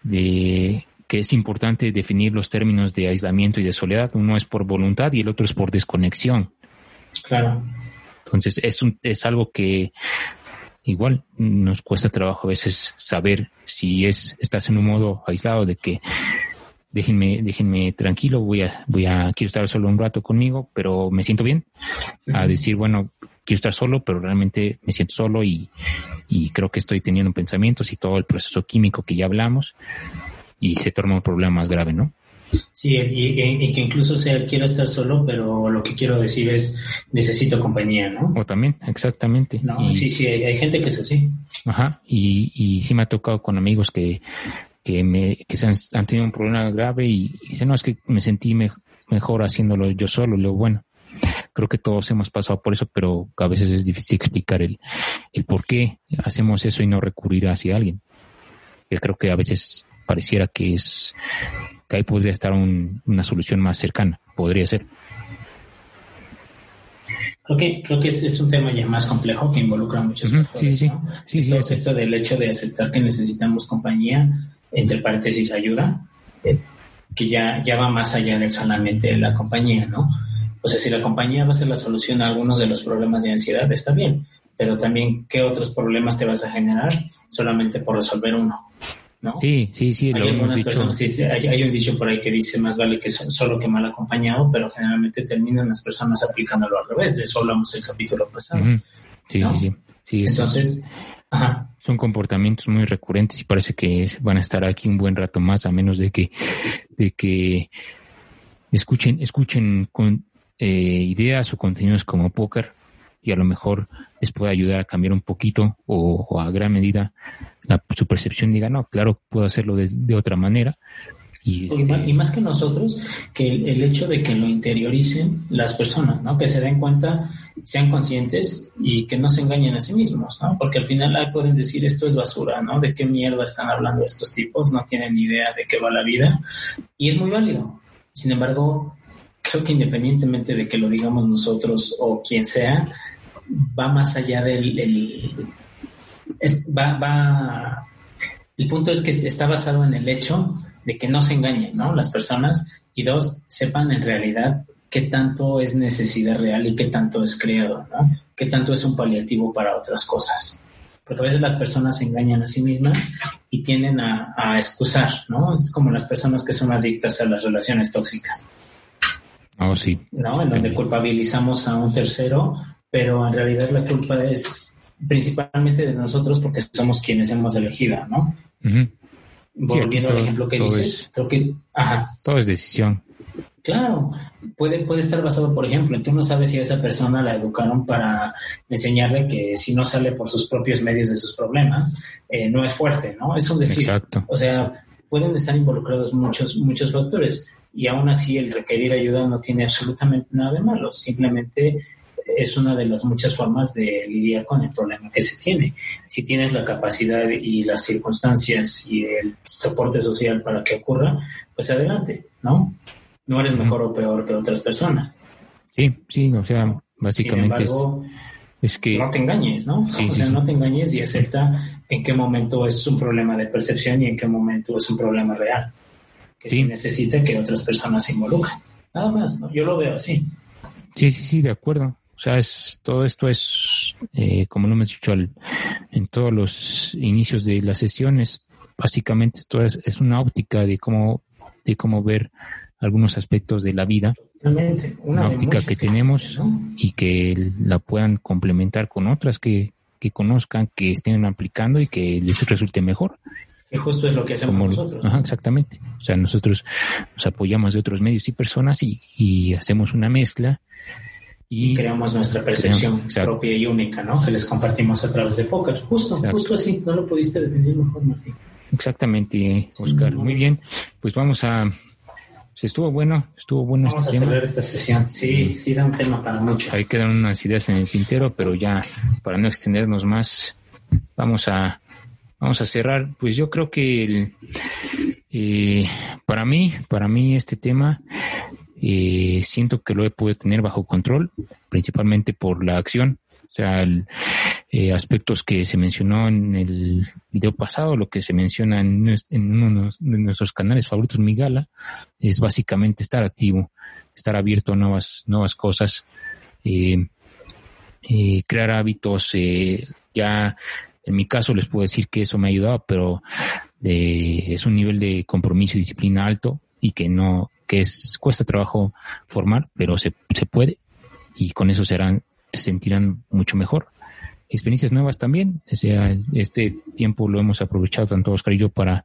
de que es importante definir los términos de aislamiento y de soledad. Uno es por voluntad y el otro es por desconexión. Claro. Entonces es, un, es algo que igual nos cuesta trabajo a veces saber si es estás en un modo aislado de que déjenme déjenme tranquilo voy a voy a quiero estar solo un rato conmigo pero me siento bien a decir bueno quiero estar solo, pero realmente me siento solo y, creo que estoy teniendo pensamientos y todo el proceso químico que ya hablamos y se torna un problema más grave, ¿no? Sí, y, que incluso sea quiero estar solo, pero lo que quiero decir es necesito compañía, ¿no? O también, exactamente. No, sí, sí, hay, gente que es así. Ajá, y, y sí me ha tocado con amigos que, que, me, que se han, tenido un problema grave y, dicen, no, es que me sentí mejor haciéndolo yo solo, lo bueno. Creo que todos hemos pasado por eso, pero a veces es difícil explicar el, el por qué hacemos eso y no recurrir hacia alguien. Yo creo que a veces pareciera que es que ahí podría estar una solución más cercana, podría ser. Creo que, creo que es, un tema ya más complejo que involucra muchos factores. Sí, sí, sí. esto, del hecho de aceptar que necesitamos compañía, entre paréntesis, ayuda, eh, que ya, ya va más allá del solamente la compañía, ¿no? O sea, si la compañía va a ser la solución a algunos de los problemas de ansiedad, está bien, pero también qué otros problemas te vas a generar solamente por resolver uno. ¿no? Sí, sí, sí. Hay, algunas personas que hay, un dicho por ahí que dice más vale que solo que mal acompañado, pero generalmente terminan las personas aplicándolo al revés. De eso hablamos el capítulo pasado. Sí, sí, sí, Entonces, son comportamientos muy recurrentes y parece que van a estar aquí un buen rato más, a menos de que, de que escuchen, escuchen con, eh, ideas o contenidos como póker y a lo mejor les puede ayudar a cambiar un poquito o, a gran medida la, su percepción diga, no, claro, puedo hacerlo de, otra manera. Y, este y, más que nosotros, que el, hecho de que lo interioricen las personas, ¿no? Que se den cuenta, sean conscientes y que no se engañen a sí mismos, ¿no? Porque al final pueden decir esto es basura, ¿no? ¿De qué mierda están hablando estos tipos? No tienen ni idea de qué va la vida. Y es muy válido. Sin embargo, creo que independientemente de que lo digamos nosotros o quien sea, va más allá del... El, va, va, el punto es que está basado en el hecho de que no se engañen ¿no? las personas y dos, sepan en realidad qué tanto es necesidad real y qué tanto es creado, ¿no? qué tanto es un paliativo para otras cosas. Porque a veces las personas se engañan a sí mismas y tienden a, a excusar, ¿no? Es como las personas que son adictas a las relaciones tóxicas Oh, sí. ¿No? En donde culpabilizamos a un tercero, pero en realidad la culpa es principalmente de nosotros porque somos quienes hemos elegido, ¿no? Volviendo al ejemplo que dices, creo que, ajá. Todo es decisión. Claro, puede, puede estar basado, por ejemplo, tú no sabes si a esa persona la educaron para enseñarle que si no sale por sus propios medios de sus problemas, eh, no es fuerte, ¿no? Es un decir. Exacto. O sea, pueden estar involucrados muchos, muchos factores y aún así el requerir ayuda no tiene absolutamente nada de malo, simplemente es una de las muchas formas de lidiar con el problema que se tiene. Si tienes la capacidad y las circunstancias y el soporte social para que ocurra, pues adelante, ¿no? No eres mejor o peor que otras personas. Sí, sí, o sea, básicamente es, que... No te engañes, ¿no? o sea, no te engañes y acepta en qué momento es un problema de percepción y en qué momento es un problema real. Que sí. necesita que otras personas se involucren. Nada más, ¿no? Yo lo veo así. Sí, sí, sí, de acuerdo. O sea, es, todo esto es, eh, como lo hemos dicho al, en todos los inicios de las sesiones, básicamente esto es, es, una óptica de cómo, de cómo ver algunos aspectos de la vida. Una, óptica que tenemos y que la puedan complementar con otras que, que conozcan, que estén aplicando y que les resulte mejor. Y justo es lo que hacemos nosotros. Ajá, exactamente. O sea, nosotros nos apoyamos de otros medios y personas y, y hacemos una mezcla y, creamos nuestra percepción propia y única, ¿no? Que les compartimos a través de póker. Justo, justo así. No lo pudiste definir mejor, Martín. Exactamente, Oscar. Muy bien. Pues vamos a. Pues estuvo bueno, estuvo bueno Vamos este a cerrar esta sesión. Sí, sí, da un tema para mucho. Ahí quedan unas ideas en el tintero, pero ya para no extendernos más, vamos a vamos a cerrar. Pues yo creo que eh, para mí, para mí este tema eh, siento que lo he podido tener bajo control, principalmente por la acción. O sea, eh, aspectos que se mencionó en el video pasado, lo que se menciona en, uno de nuestros canales favoritos, Migala, es básicamente estar activo, estar abierto a nuevas, nuevas cosas, eh, crear hábitos. ya en mi caso les puedo decir que eso me ha ayudado, pero es un nivel de compromiso y disciplina alto y que no, que es, cuesta trabajo formar, pero se, se puede y con eso serán, se sentirán mucho mejor. Experiencias nuevas también, o sea, este tiempo lo hemos aprovechado tanto Oscar y yo para,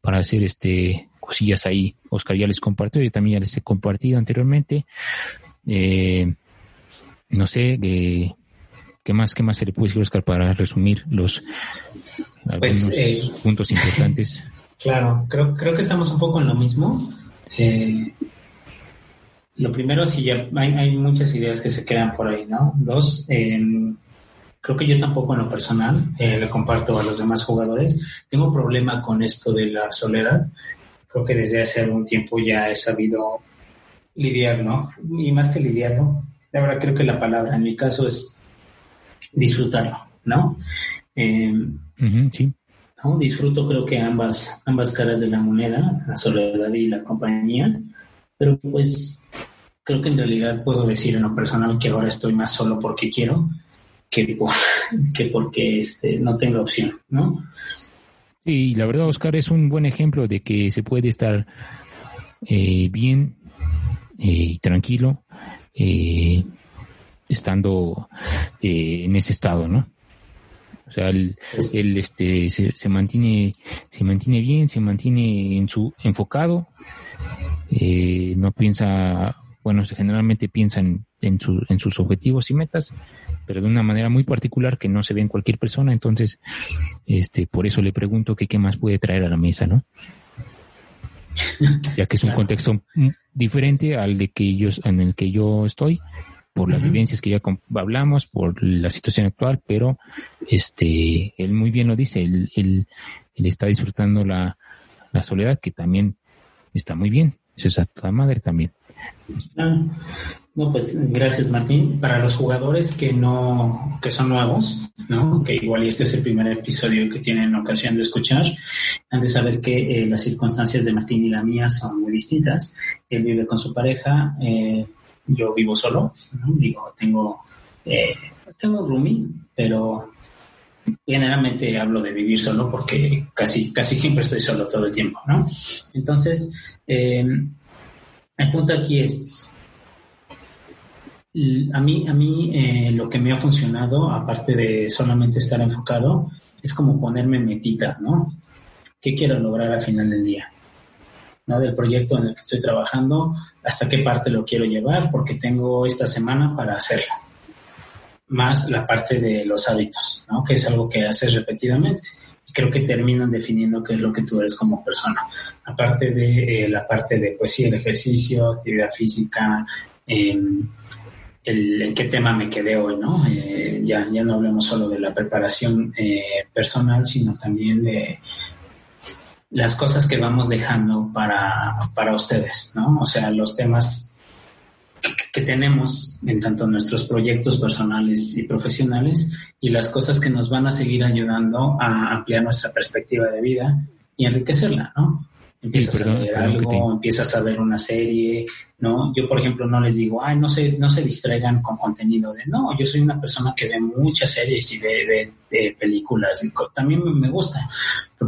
para hacer este cosillas ahí. Oscar ya les compartió, yo también ya les he compartido anteriormente. Eh, no sé, eh, ¿qué más, qué más se le puede decir Oscar para resumir los pues, eh, puntos importantes? Claro, creo, creo que estamos un poco en lo mismo. Eh, lo primero, sí, ya hay, muchas ideas que se quedan por ahí, ¿no? Dos, em, creo que yo tampoco en lo personal, eh, le comparto a los demás jugadores, tengo problema con esto de la soledad. Creo que desde hace algún tiempo ya he sabido lidiar, ¿no? Y más que lidiarlo, la verdad creo que la palabra en mi caso es disfrutarlo, ¿no? Em, sí. ¿no? Disfruto creo que ambas, ambas caras de la moneda, la soledad y la compañía, pero pues creo que en realidad puedo decir en lo personal que ahora estoy más solo porque quiero que, que porque este, no tengo opción, ¿no? Sí, la verdad, Oscar, es un buen ejemplo de que se puede estar eh, bien eh, y tranquilo eh, estando en ese estado, ¿no? O sea, él, este, se, mantiene, se mantiene bien, se mantiene en su enfocado, eh, no piensa, bueno, generalmente piensa en, en, en sus objetivos y metas, pero de una manera muy particular que no se ve en cualquier persona. Entonces, este, por eso le pregunto que qué más puede traer a la mesa, ¿no? ya que es un contexto diferente al de que yo, en el que yo estoy por las vivencias que ya hablamos, por la situación actual, pero este, él muy bien lo dice, él, él, está disfrutando la, la, soledad, que también está muy bien, eso es a toda madre también. Ah, no, pues gracias Martín. Para los jugadores que no, que son nuevos, ¿no? Que igual y este es el primer episodio que tienen ocasión de escuchar, han de saber que eh, las circunstancias de Martín y la mía son muy distintas. Él vive con su pareja, eh, yo vivo solo, digo, tengo, eh, tengo roomie, pero generalmente hablo de vivir solo porque casi, casi siempre estoy solo todo el tiempo, ¿no? Entonces, em, el punto aquí es, a mí, a mí eh, lo que me ha funcionado, aparte de solamente estar enfocado, es como ponerme metitas, ¿no? ¿Qué quiero lograr al final del día? ¿no? Del proyecto en el que estoy trabajando, hasta qué parte lo quiero llevar, porque tengo esta semana para hacerlo. Más la parte de los hábitos. Que es algo que haces repetidamente. Creo que terminan definiendo qué es lo que tú eres como persona. Aparte de eh, la parte de, pues sí, el ejercicio, actividad física, eh, el, en qué tema me quedé hoy, ¿no? Eh, ya, ya no hablemos solo de la preparación eh, personal, sino también de las cosas que vamos dejando para, para ustedes, ¿no? O sea, los temas que, tenemos en tanto nuestros proyectos personales y profesionales y las cosas que nos van a seguir ayudando a ampliar nuestra perspectiva de vida y enriquecerla, ¿no? Empiezas a leer algo, empiezas a ver una serie, ¿no? Yo, por ejemplo, no les digo, ay, no se, no se distraigan con contenido de, no, yo soy una persona que ve muchas series y ve, películas, y también me gusta,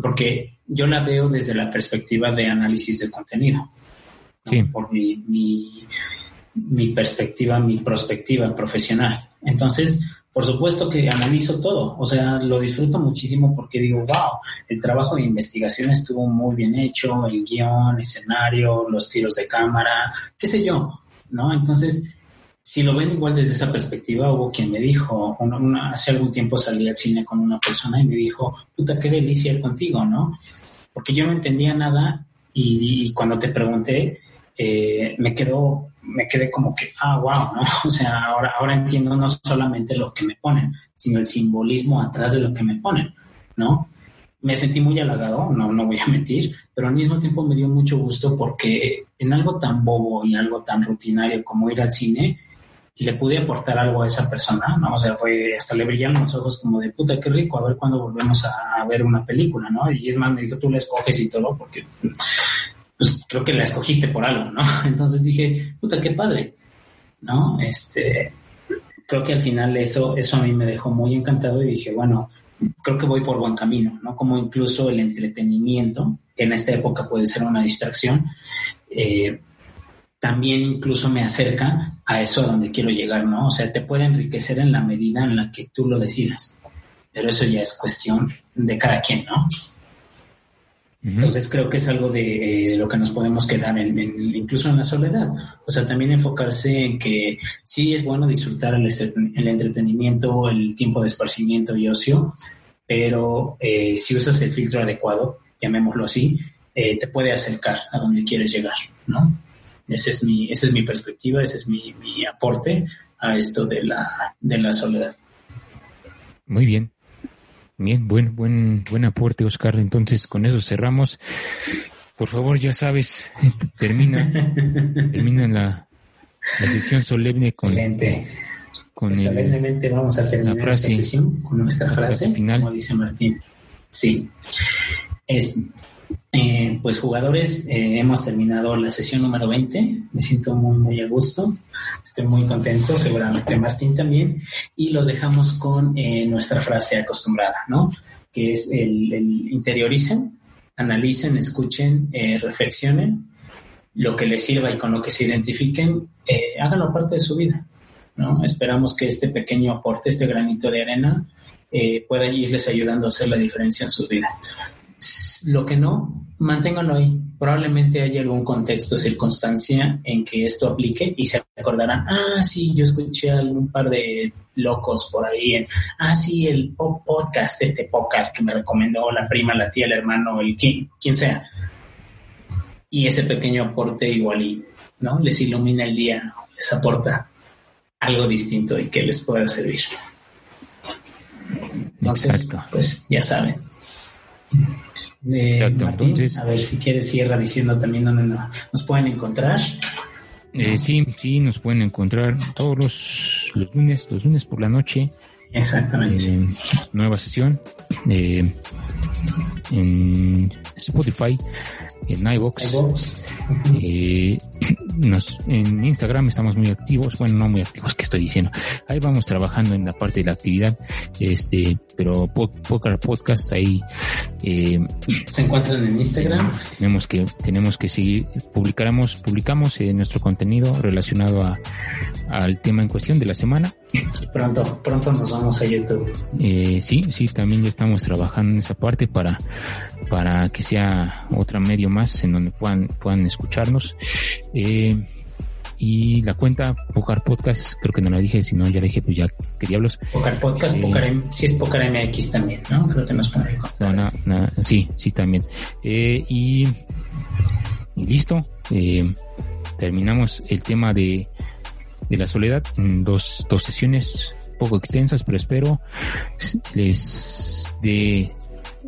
porque yo la veo desde la perspectiva de análisis de contenido, sí. por mi, mi, mi perspectiva, mi perspectiva profesional. Entonces, por supuesto que analizo todo, o sea, lo disfruto muchísimo porque digo, wow, el trabajo de investigación estuvo muy bien hecho, el guion, escenario, los tiros de cámara, qué sé yo, ¿no? Entonces, si lo ven igual desde esa perspectiva, hubo quien me dijo, hace algún tiempo salí al cine con una persona y me dijo, puta, qué delicia ir contigo, ¿no? Porque yo no entendía nada y, cuando te pregunté, eh, me quedó me quedé como que, ah, wow, ¿no? O sea, ahora, ahora entiendo no solamente lo que me ponen, sino el simbolismo atrás de lo que me ponen, ¿no? Me sentí muy halagado, no, no voy a mentir, pero al mismo tiempo me dio mucho gusto porque en algo tan bobo y algo tan rutinario como ir al cine, le pude aportar algo a esa persona, ¿no? O sea, fue, hasta le brillaron los ojos como de puta, qué rico, a ver cuándo volvemos a, a ver una película, ¿no? Y es más, me dijo, tú la escoges y todo, porque pues creo que la escogiste por algo, ¿no? Entonces dije, puta, qué padre, ¿no? Este, creo que al final eso, eso a mí me dejó muy encantado y dije, bueno, creo que voy por buen camino, ¿no? Como incluso el entretenimiento, que en esta época puede ser una distracción, eh, también incluso me acerca a eso a donde quiero llegar, ¿no? O sea, te puede enriquecer en la medida en la que tú lo decidas, pero eso ya es cuestión de cada quien, ¿no? Entonces creo que es algo de, lo que nos podemos quedar en, incluso en la soledad. O sea, también enfocarse en que sí es bueno disfrutar el, el entretenimiento, el tiempo de esparcimiento y ocio, pero eh, si usas el filtro adecuado, llamémoslo así, eh, te puede acercar a donde quieres llegar, ¿no? Esa es mi, esa es mi perspectiva, ese es mi, mi aporte a esto de la, de la soledad. Muy bien. Bien, buen, buen, buen aporte, Oscar. Entonces, con eso cerramos. Por favor, ya sabes, termina, termina la, la sesión solemne con, con pues solemnemente vamos a terminar la frase, esta sesión con nuestra frase, final. como dice Martín. Sí. Es, eh, pues jugadores, eh, hemos terminado la sesión número 20. Me siento muy, muy a gusto. Estoy muy contento, seguramente Martín también. Y los dejamos con eh, nuestra frase acostumbrada, ¿no? Que es el, interioricen, analicen, escuchen, eh, reflexionen, lo que les sirva y con lo que se identifiquen, eh, háganlo parte de su vida, ¿no? Esperamos que este pequeño aporte, este granito de arena, pueda irles ayudando a hacer la diferencia en su vida. Lo que no, manténganlo ahí. Probablemente haya algún contexto, circunstancia en que esto aplique y se acordarán, ah, sí, yo escuché a algún par de locos por ahí, en, ah, sí, el podcast, este podcast que me recomendó la prima, la tía, el hermano, el quien, quien sea. Y ese pequeño aporte igual y, ¿no? Les ilumina el día, les aporta algo distinto y que les pueda servir. Entonces, pues ya saben a ver si quieres cierra diciendo también dónde nos pueden encontrar. Eh, sí, sí, nos pueden encontrar todos los, los lunes, los lunes por la noche. Exactamente. Eh, nueva sesión eh, en Spotify, en iVox. Eh, en Instagram estamos muy activos, bueno, no muy activos, que estoy diciendo. Ahí vamos trabajando en la parte de la actividad, este, pero Podcast ahí Eh, Se encuentran en Instagram. Tenemos que, tenemos que seguir, publicaremos, publicamos eh, nuestro contenido relacionado a, al tema en cuestión de la semana. Pronto, pronto nos vamos a YouTube. Eh, sí, sí, también ya estamos trabajando en esa parte para, para que sea otro medio más en donde puedan, puedan escucharnos. Eh, y la cuenta Pocar Podcast, creo que no la dije, si no ya la dije, pues ya, ¿qué diablos? Pocar Podcast, Sí. Pocar sí es Pocar MX también, ¿no? Creo que nos pone No, no, no, sí, sí, también. Eh, y, y listo. Eh, terminamos el tema de, de la soledad en dos, dos sesiones poco extensas, pero espero les dé,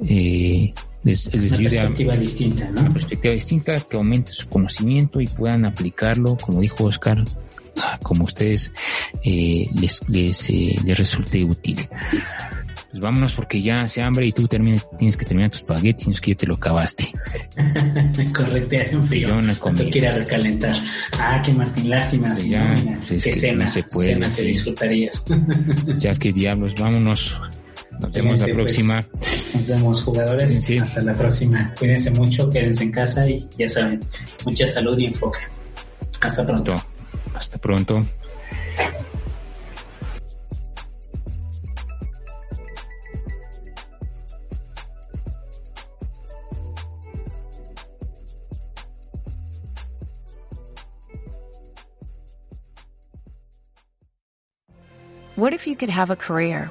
eh, les, les Una ayude a, perspectiva distinta, una ¿no? perspectiva distinta, que aumente su conocimiento y puedan aplicarlo, como dijo Oscar, como ustedes eh, les, les, eh, les resulte útil. Pues vámonos porque ya hace hambre y tú termines, tienes que terminar tus espaguetis, sino es que ya te lo acabaste. Correcto, hace un frío. No comido. quiera recalentar. Ah, que Martín, lástima. Ya, no, pues que es cena, no se puede, cena sí. que disfrutarías. Ya que diablos, vámonos. Nos vemos la pues. próxima. Nos vemos, jugadores. Sí. Hasta la próxima. Cuídense mucho, quédense en casa y ya saben, mucha salud y enfoque. Hasta pronto. Hasta pronto. What if you could have a career